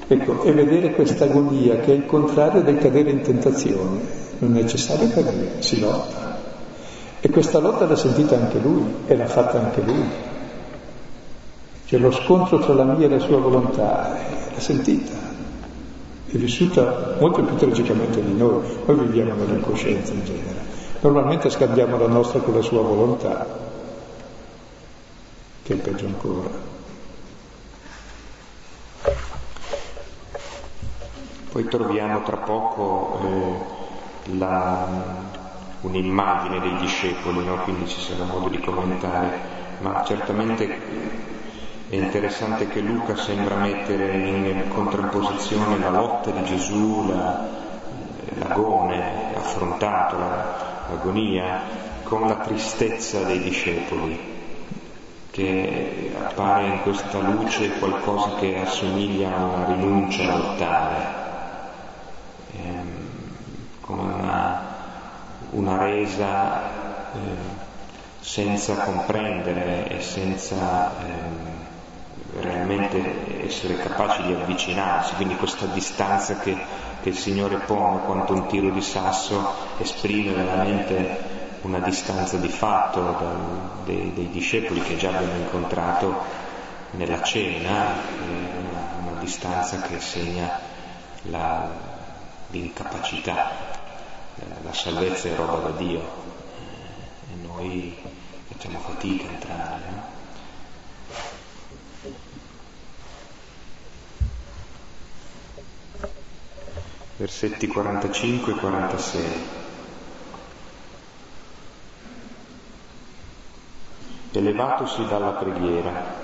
Ecco, e vedere questa agonia che è il contrario del cadere in tentazione, non è necessario cadere, si lotta. E questa lotta l'ha sentita anche lui e l'ha fatta anche lui. Cioè lo scontro tra la mia e la sua volontà l'ha sentita, è vissuta molto più tragicamente di noi. Noi viviamo nell'incoscienza in genere. Normalmente scambiamo la nostra con la sua volontà, che è peggio ancora. Poi troviamo tra poco eh, la, un'immagine dei discepoli, no? quindi ci sarà modo di commentare, ma certamente è interessante che Luca sembra mettere in contrapposizione la lotta di Gesù, la, l'agone affrontato, l'agonia, con la tristezza dei discepoli che appare in questa luce qualcosa che assomiglia a una rinuncia a lottare, ehm, come una, una resa eh, senza comprendere e senza eh, realmente essere capaci di avvicinarsi, quindi questa distanza che, che il Signore pone quanto un tiro di sasso esprime veramente una distanza di fatto da, dei, dei, discepoli che già abbiamo incontrato nella cena, una, una distanza che segna la, l'incapacità, la salvezza è roba da Dio e noi facciamo fatica a entrare. No? Versetti 45 e 46. E levatosi dalla preghiera,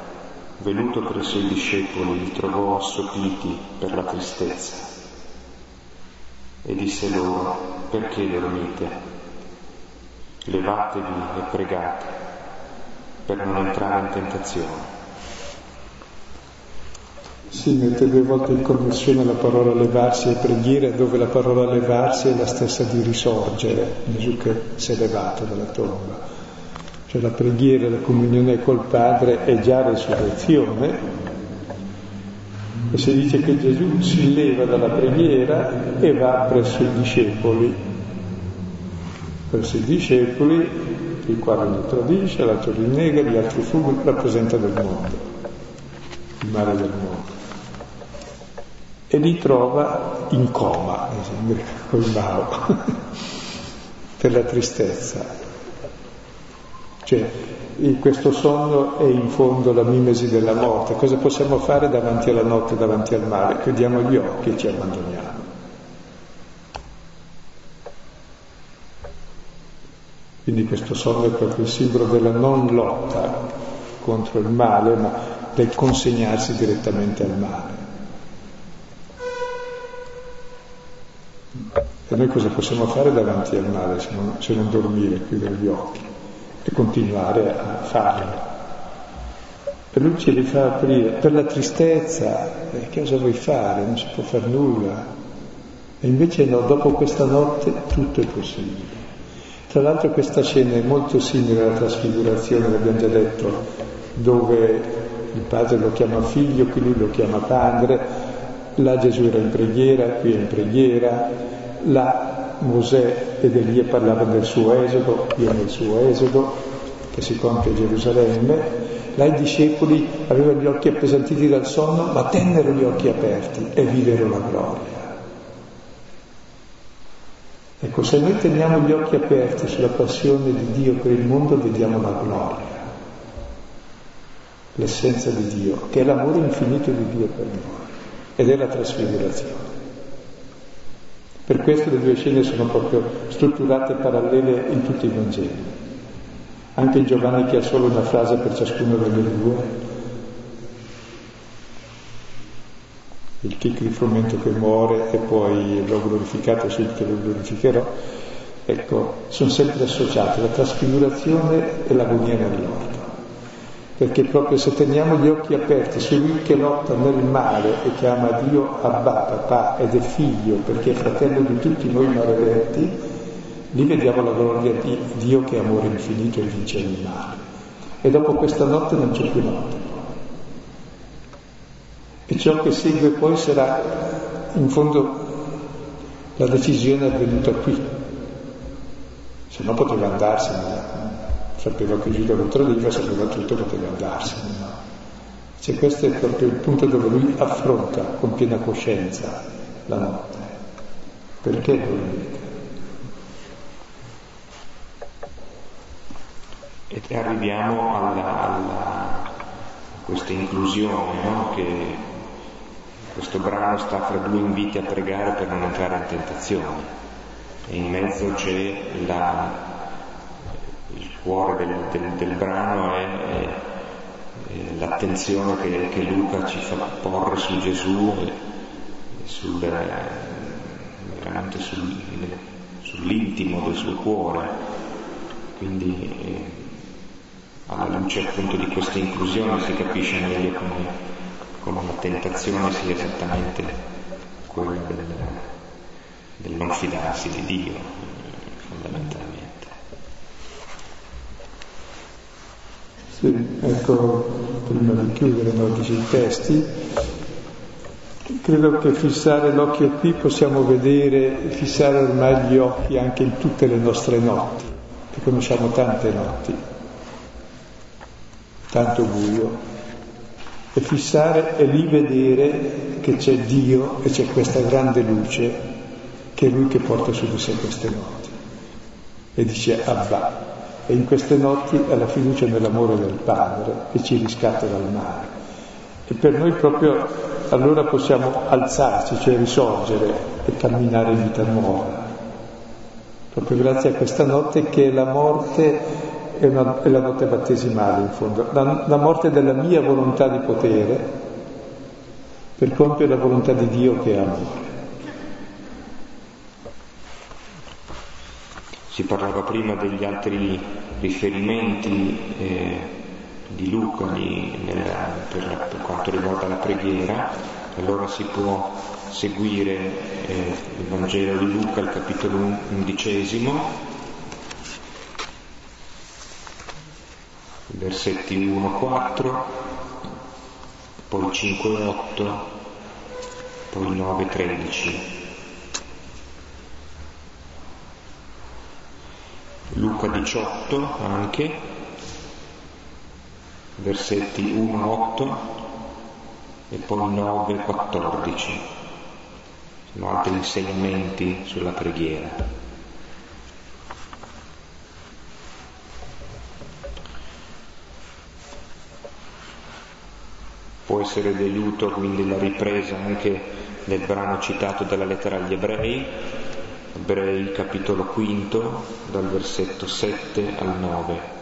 venuto presso i discepoli, li trovò assopiti per la tristezza e disse loro, perché dormite? Levatevi e pregate per non entrare in tentazione. Si mette due volte in connessione la parola levarsi e preghiera, dove la parola levarsi è la stessa di risorgere, Gesù che si è levato dalla tomba. Cioè la preghiera, la comunione col Padre è già resurrezione, e si dice che Gesù si leva dalla preghiera e va presso i discepoli, presso i discepoli, il quale lo tradisce, l'altro rinnega, gli altri fuggono, rappresenta del mondo, il male del mondo. E li trova in coma, col bao, (laughs) per la tristezza. Cioè, questo sonno è in fondo la mimesi della morte. Cosa possiamo fare davanti alla notte, davanti al mare? Chiudiamo gli occhi e ci abbandoniamo. Quindi questo sonno è proprio il simbolo della non lotta contro il male, ma del consegnarsi direttamente al male. E noi cosa possiamo fare davanti al male se non, se non dormire, chiudere gli occhi e continuare a farlo? E lui ce li fa aprire. Per la tristezza, eh, che cosa vuoi fare? Non si può fare nulla. E invece no, dopo questa notte tutto è possibile. Tra l'altro questa scena è molto simile alla trasfigurazione, l'abbiamo già detto, dove il padre lo chiama figlio, qui lui lo chiama padre, là Gesù era in preghiera, qui è in preghiera, là Mosè ed Elia parlavano del suo esodo, qui è nel suo esodo, che si compie a Gerusalemme, là i discepoli avevano gli occhi appesantiti dal sonno, ma tennero gli occhi aperti e videro la gloria. Ecco, se noi teniamo gli occhi aperti sulla passione di Dio per il mondo, vediamo la gloria, l'essenza di Dio, che è l'amore infinito di Dio per noi, ed è la trasfigurazione. Per questo le due scene sono proprio strutturate parallele in tutti i Vangeli. Anche in Giovanni che ha solo una frase per ciascuno delle due, il chicco di frumento che muore e poi l'ho glorificato, sì che lo glorificherò, ecco, sono sempre associate la trasfigurazione e l'agonia nell'orto. Perché proprio se teniamo gli occhi aperti su lui che lotta nel male e chiama Dio Abba, papà ed è figlio perché è fratello di tutti noi maledetti, lì vediamo la gloria di Dio che è amore infinito e vince il male. E dopo questa notte non c'è più notte e ciò che segue poi sarà in fondo la decisione avvenuta qui. Se no poteva andarsene, sapeva che Giuda lo tradiva, sapeva tutto, poteva andarsene. Cioè questo è proprio il punto dove lui affronta con piena coscienza la notte. Perché dormite? E arriviamo alla, alla, questa inclusione no? che questo brano sta fra due inviti a pregare per non entrare in tentazione e in mezzo c'è la, cuore del, del, del brano è, è, l'attenzione che, che, Luca ci fa porre su Gesù sul, veramente sul, sull'intimo del suo cuore. Quindi eh, alla luce appunto di questa inclusione si capisce meglio come come la tentazione sia esattamente quella del, del non fidarsi di Dio, fondamentalmente. Sì, ecco, prima di chiudere no, dice i testi, credo che fissare l'occhio qui possiamo vedere, fissare ormai gli occhi anche in tutte le nostre notti, che conosciamo tante notti, tanto buio, e fissare e lì vedere che c'è Dio e c'è questa grande luce che è Lui che porta su di sé queste notti. E dice Abba. E in queste notti ha la fiducia nell'amore del Padre che ci riscatta dal male. E per noi proprio allora possiamo alzarci, cioè risorgere e camminare in vita nuova. Proprio grazie a questa notte che è la morte è, una, è la notte battesimale in fondo, la, la morte della mia volontà di potere per compiere la volontà di Dio che è amore. Si parlava prima degli altri riferimenti eh, di Luca di, nella, per, per, quanto riguarda la preghiera, allora si può seguire eh, il Vangelo di Luca, il capitolo undicesimo, versetti 1-4, poi 5-8, poi 9-13. Luca 18 anche, versetti 1-8 e poi 9-14. Sono altri insegnamenti sulla preghiera. Può essere d'aiuto quindi la ripresa anche del brano citato dalla lettera agli ebrei, ebrei capitolo quinto, dal versetto 7 al 9.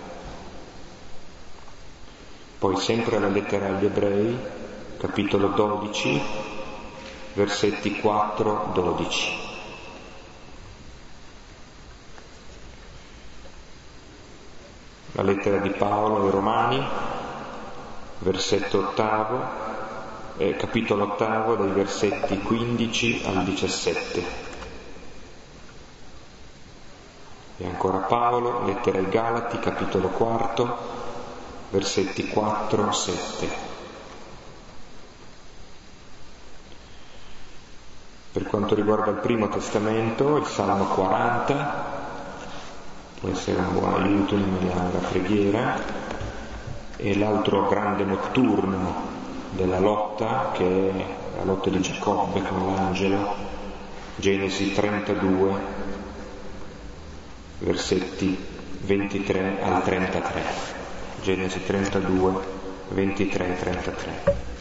Poi sempre la lettera agli ebrei, capitolo 12, versetti 4-12. La lettera di Paolo ai Romani, versetto ottavo, eh, capitolo ottavo, dai versetti 15 al 17. E ancora Paolo, lettera ai Galati, capitolo quarto, versetti 4-7. Per quanto riguarda il primo testamento, il Salmo 40, può essere un buon aiuto nella preghiera, e l'altro grande notturno della lotta, che è la lotta di Giacobbe con l'angelo, Genesi 32, versetti 23 al 33. Genesi 32, 23 e 33.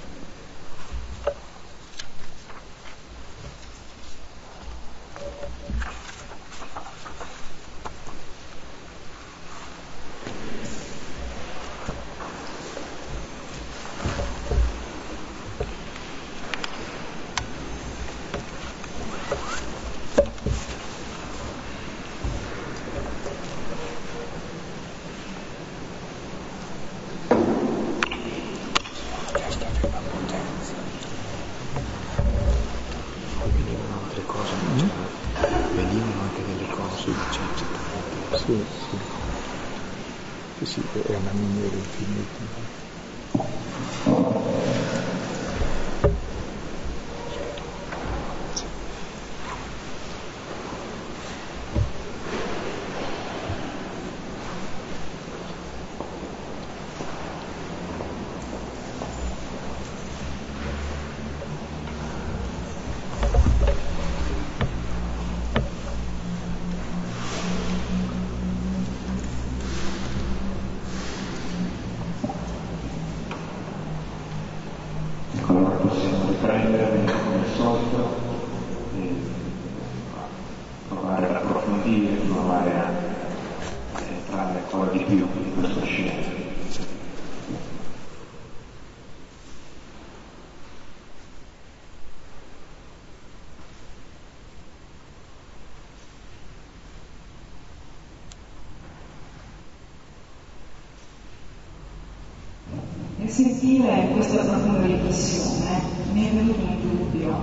Sentire questa profonda riflessione mi è venuto un dubbio.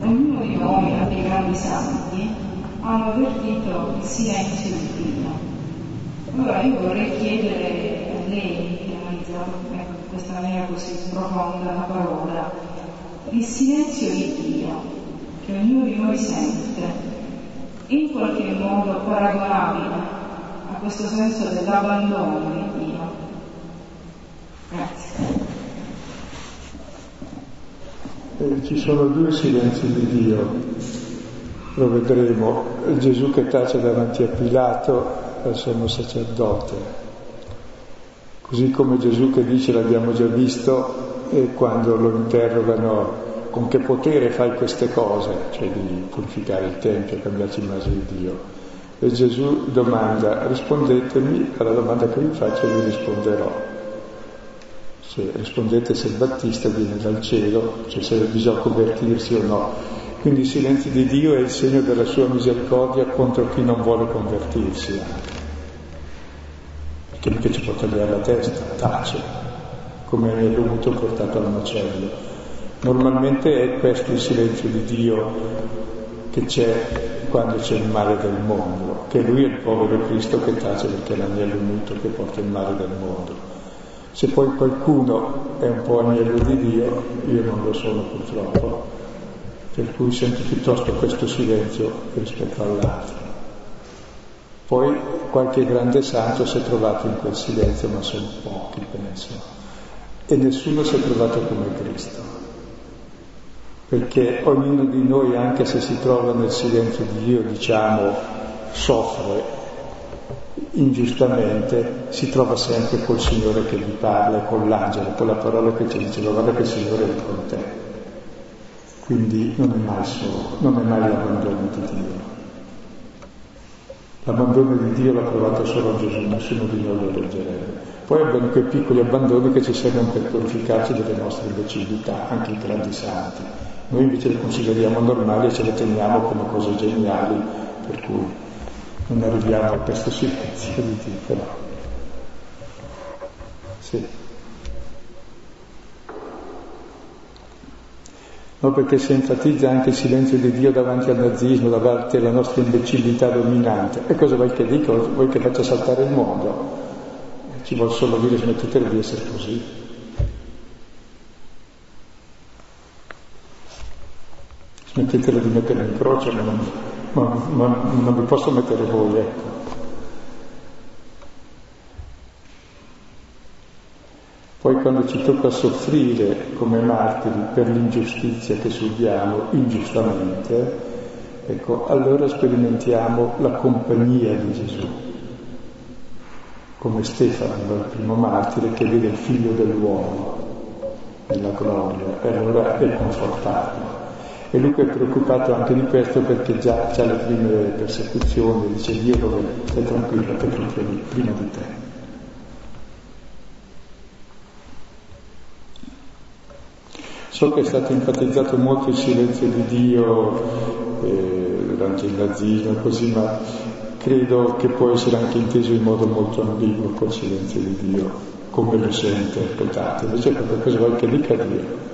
Ognuno di noi, anche i grandi santi, hanno avvertito il silenzio di Dio. Allora io vorrei chiedere a lei, che ha analizzato ecco, in questa maniera così profonda la parola, il silenzio di Dio che ognuno di noi sente, in qualche modo paragonabile a questo senso dell'abbandono di Dio. Ci sono due silenzi di Dio, lo vedremo, Gesù che tace davanti a Pilato al sommo sacerdote, così come Gesù che dice l'abbiamo già visto e quando lo interrogano con che potere fai queste cose, cioè di purificare il Tempio, cambiarci immagine di Dio. E Gesù domanda, rispondetemi? Alla domanda che vi faccio e vi risponderò se rispondete se il Battista viene dal cielo, cioè se bisogna convertirsi o no. Quindi il silenzio di Dio è il segno della sua misericordia contro chi non vuole convertirsi mica ci può tagliare la testa, tace, come è dovuto portato al macello. Normalmente è questo il silenzio di Dio che c'è quando c'è il male del mondo, che lui è il povero Cristo che tace perché è l'agnello muto che porta il male del mondo. Se poi qualcuno è un po' agnello di Dio, io non lo sono purtroppo, per cui sento piuttosto questo silenzio rispetto all'altro. Poi qualche grande santo si è trovato in quel silenzio, ma sono pochi, penso, e nessuno si è trovato come Cristo. Perché ognuno di noi, anche se si trova nel silenzio di Dio, diciamo, soffre ingiustamente si trova sempre col Signore che gli parla, con l'angelo, con la parola che ci dice guarda che il Signore è con te. Quindi non è mai solo, non è mai l'abbandono di Dio. L'abbandono di Dio l'ha provato solo Gesù, nessuno di noi lo reggerebbe. Poi abbiamo quei piccoli abbandoni che ci servono per purificarci delle nostre imbecillità, anche i grandi santi. Noi invece li consideriamo normali e ce li teniamo come cose geniali, per cui non arriviamo a questo silenzio di Dio, però. Sì. No, perché si enfatizza anche il silenzio di Dio davanti al nazismo, davanti alla nostra imbecillità dominante. E cosa vuoi che dica? Vuoi che faccia saltare il mondo? Ci vuole solo dire smettetela di essere così. Smettetela di mettere in croce, ma non, ma, ma non vi posso mettere voi, ecco. Poi quando ci tocca soffrire come martiri per l'ingiustizia che subiamo ingiustamente, ecco, allora sperimentiamo la compagnia di Gesù, come Stefano, il primo martire che vede il figlio dell'uomo nella gloria, e allora è confortato. E Luca è preoccupato anche di questo perché già ha le prime persecuzioni, dice Dio dove stai tranquillo, te prima di te. So che è stato enfatizzato molto il silenzio di Dio eh, il nazismo e così, ma credo che può essere anche inteso in modo molto ambiguo quel silenzio di Dio, come lo si è interpretato. Invece proprio cosa vuoi che dica Dio?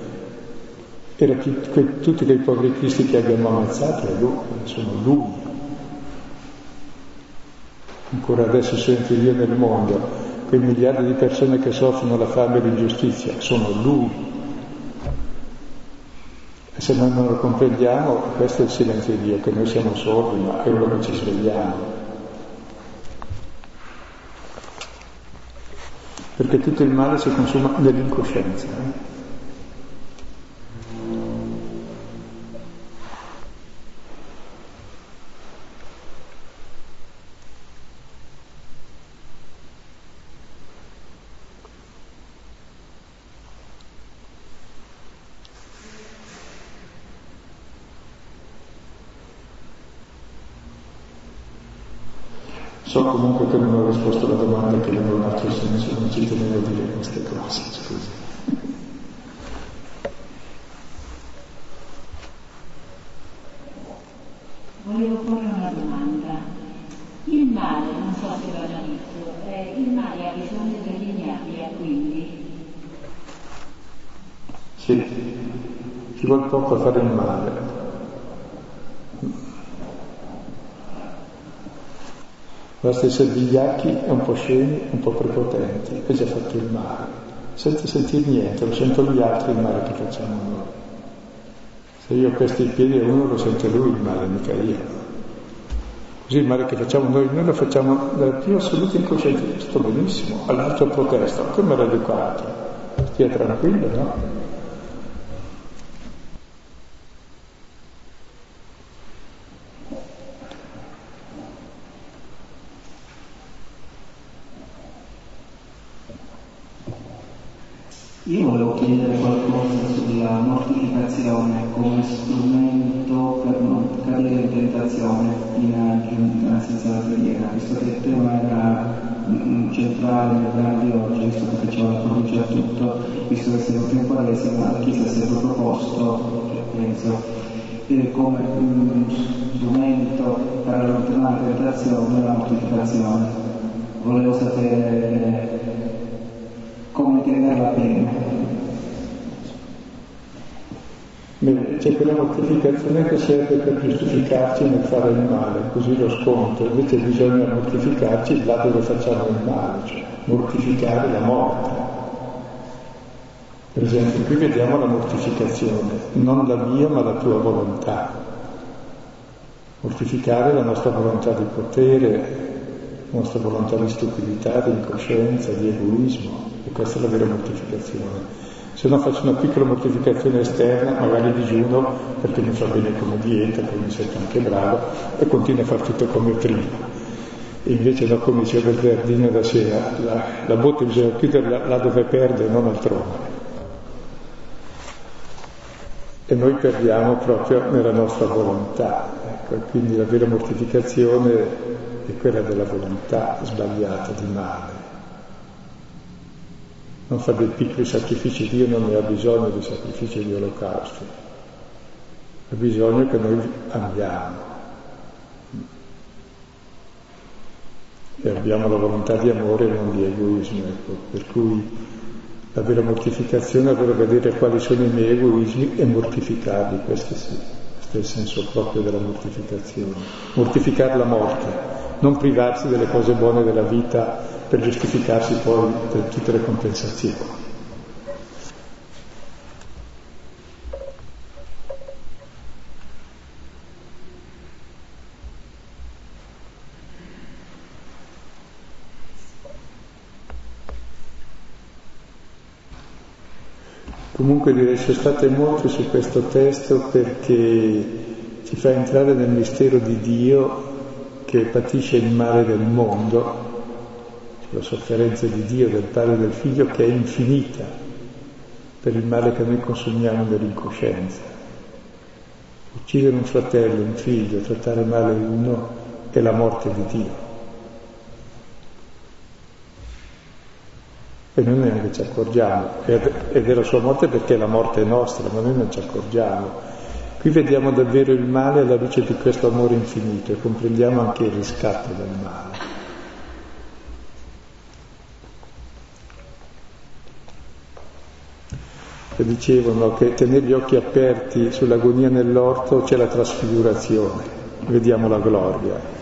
Era que, tutti quei poveri cristi che abbiamo ammazzato, è lui, sono lui. Ancora adesso senti Dio nel mondo, quei miliardi di persone che soffrono la fame e l'ingiustizia, sono lui. E se noi non lo comprendiamo, questo è il silenzio di Dio, che noi siamo sordi, ma è quello che ci svegliamo. Perché tutto il male si consuma nell'incoscienza. Eh? So comunque che non ho risposto alla domanda che avevo un altro senso, non ci tenevo a dire queste cose, scusi. Volevo porre una domanda. Il male, non so se l'ha già detto, eh, il male ha bisogno dell'ignavia, quindi? Sì, ci vuole poco a fare il male. Basta essere vigliacchi un po' scemi, un po' prepotenti, e già fatto il male, senza sentire niente, lo sentono gli altri il male che facciamo noi. Se io ho questi piedi a uno lo sente lui il male, mica io. Così il male che facciamo noi, noi lo facciamo dalla più assoluta incoscienza, sto benissimo, all'altro protesto, come l'ho educato? Stia tranquillo, no? Io volevo chiedere qualcosa sulla mortificazione come strumento per non cadere in tentazione in aggiunta senza la preghiera, visto che il tema era mm, centrale nel brano di oggi, visto che faceva la pronuncia a tutto, visto che siamo in quaresima, la Chiesa si è proposto, penso, come um, strumento per allontanare la tentazione la mortificazione. Volevo sapere come tenerla bene. C'è quella mortificazione che serve per giustificarci nel fare il male, così lo sconto, invece bisogna mortificarci là dove facciamo il male, cioè mortificare la morte. Per esempio, qui vediamo la mortificazione, non la mia ma la tua volontà. Mortificare la nostra volontà di potere, la nostra volontà di stupidità, di incoscienza, di egoismo. E questa è la vera mortificazione. Se no faccio una piccola mortificazione esterna, magari digiuno, perché mi fa bene come dieta, poi mi sento anche bravo, e continuo a fare tutto come prima. E invece no, come diceva il Verdino da sera, la, la botte bisogna chiuderla là dove perde, non altrove. E noi perdiamo proprio nella nostra volontà. Ecco, quindi la vera mortificazione è quella della volontà sbagliata, di male. Non fa dei piccoli sacrifici, Dio non ne ha bisogno di sacrifici di olocausti, ha bisogno che noi andiamo. e abbiamo la volontà di amore e non di egoismo. Ecco. Per cui la vera mortificazione è a vedere quali sono i miei egoismi e mortificarli, questo sì, questo è il senso proprio della mortificazione. Mortificare la morte, non privarsi delle cose buone della vita per giustificarsi poi per tutte le compensazioni. Comunque direi state molto su questo testo perché ci fa entrare nel mistero di Dio che patisce il male del mondo, la sofferenza di Dio, del Padre e del Figlio che è infinita per il male che noi consumiamo nell'incoscienza. Uccidere un fratello, un figlio, trattare male uno è la morte di Dio. e noi neanche ci accorgiamo. È la sua morte perché la morte è nostra, ma noi non ci accorgiamo. Qui vediamo davvero il male alla luce di questo amore infinito e comprendiamo anche il riscatto del male. Dicevano che tenere gli occhi aperti sull'agonia nell'orto c'è la trasfigurazione, vediamo la gloria.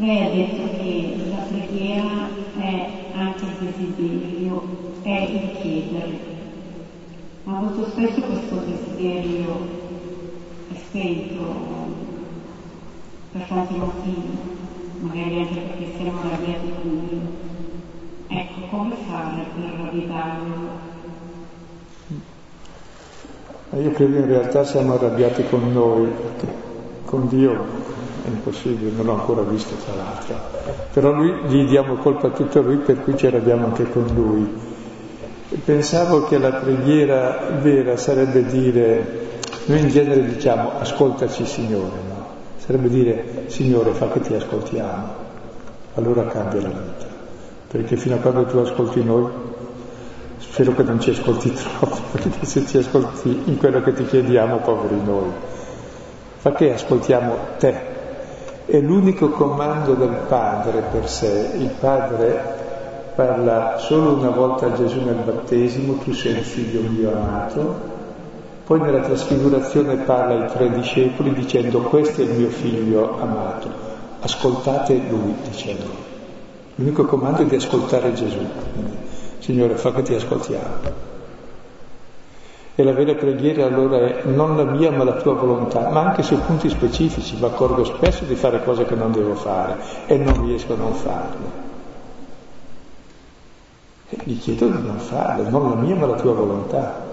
Lei ha detto che la preghiera è anche il desiderio, è il chiedere, ma molto spesso questo desiderio è spento per tanti motivi, magari anche perché siamo arrabbiati con Dio. Ecco, come fare per ravvivarlo? Credo in realtà siamo arrabbiati con noi, con Dio è impossibile, non l'ho ancora visto tra l'altro, però lui, gli diamo colpa a tutto lui per cui ci arrabbiamo anche con lui. Pensavo che la preghiera vera sarebbe dire, noi in genere diciamo ascoltaci Signore, no? Sarebbe dire Signore fa che ti ascoltiamo, allora cambia la vita, perché fino a quando tu ascolti noi, spero che non ci ascolti troppo, (laughs) perché se ci ascolti in quello che ti chiediamo, poveri noi, che ascoltiamo te, è l'unico comando del Padre per sé. Il Padre parla solo una volta a Gesù nel battesimo, tu sei il figlio mio amato, poi nella trasfigurazione parla ai tre discepoli dicendo questo è il mio figlio amato, ascoltate lui, dicendo. L'unico comando è di ascoltare Gesù. Signore, fa che ti ascoltiamo. E la vera preghiera allora è non la mia ma la tua volontà, ma anche su punti specifici, mi accorgo spesso di fare cose che non devo fare e non riesco a non farle. E gli chiedo di non farle, non la mia ma la tua volontà.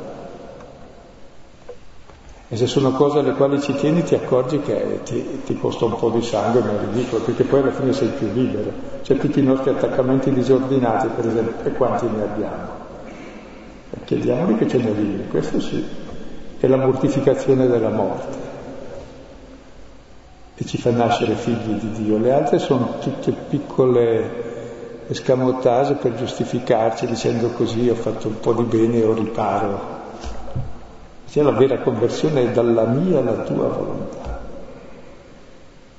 E se sono cose alle quali ci tieni ti accorgi che ti, ti costa un po' di sangue, ma è ridicolo, perché poi alla fine sei più libero. Cioè tutti i nostri attaccamenti disordinati, per esempio, e quanti ne abbiamo? Chiediamogli che ce ne vive, questo sì, è la mortificazione della morte e ci fa nascere figli di Dio. Le altre sono tutte piccole escamotage per giustificarci dicendo così ho fatto un po' di bene e ho riparo. Cioè la vera conversione è dalla mia alla tua volontà.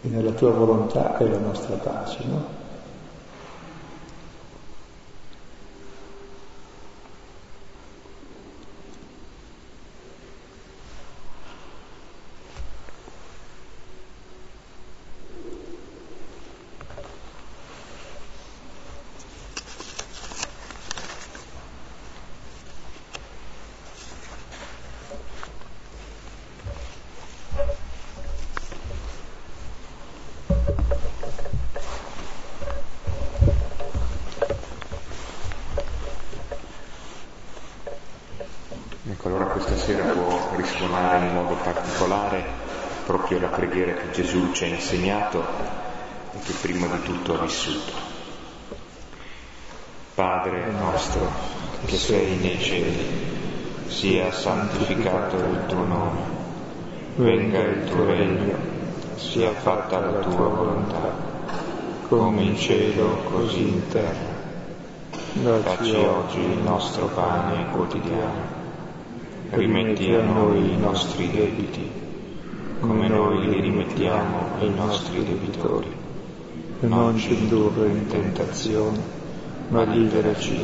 E nella tua volontà è la nostra pace, no? Insegnato e che prima di tutto ha vissuto. Padre nostro che sei nei cieli, sia santificato il tuo nome, venga il tuo regno, sia fatta la tua volontà, come in cielo così in terra. Dacci oggi il nostro pane quotidiano. Rimetti a noi i nostri debiti, come noi li rimettiamo ai nostri debitori. Non ci indurre in tentazione, ma liberaci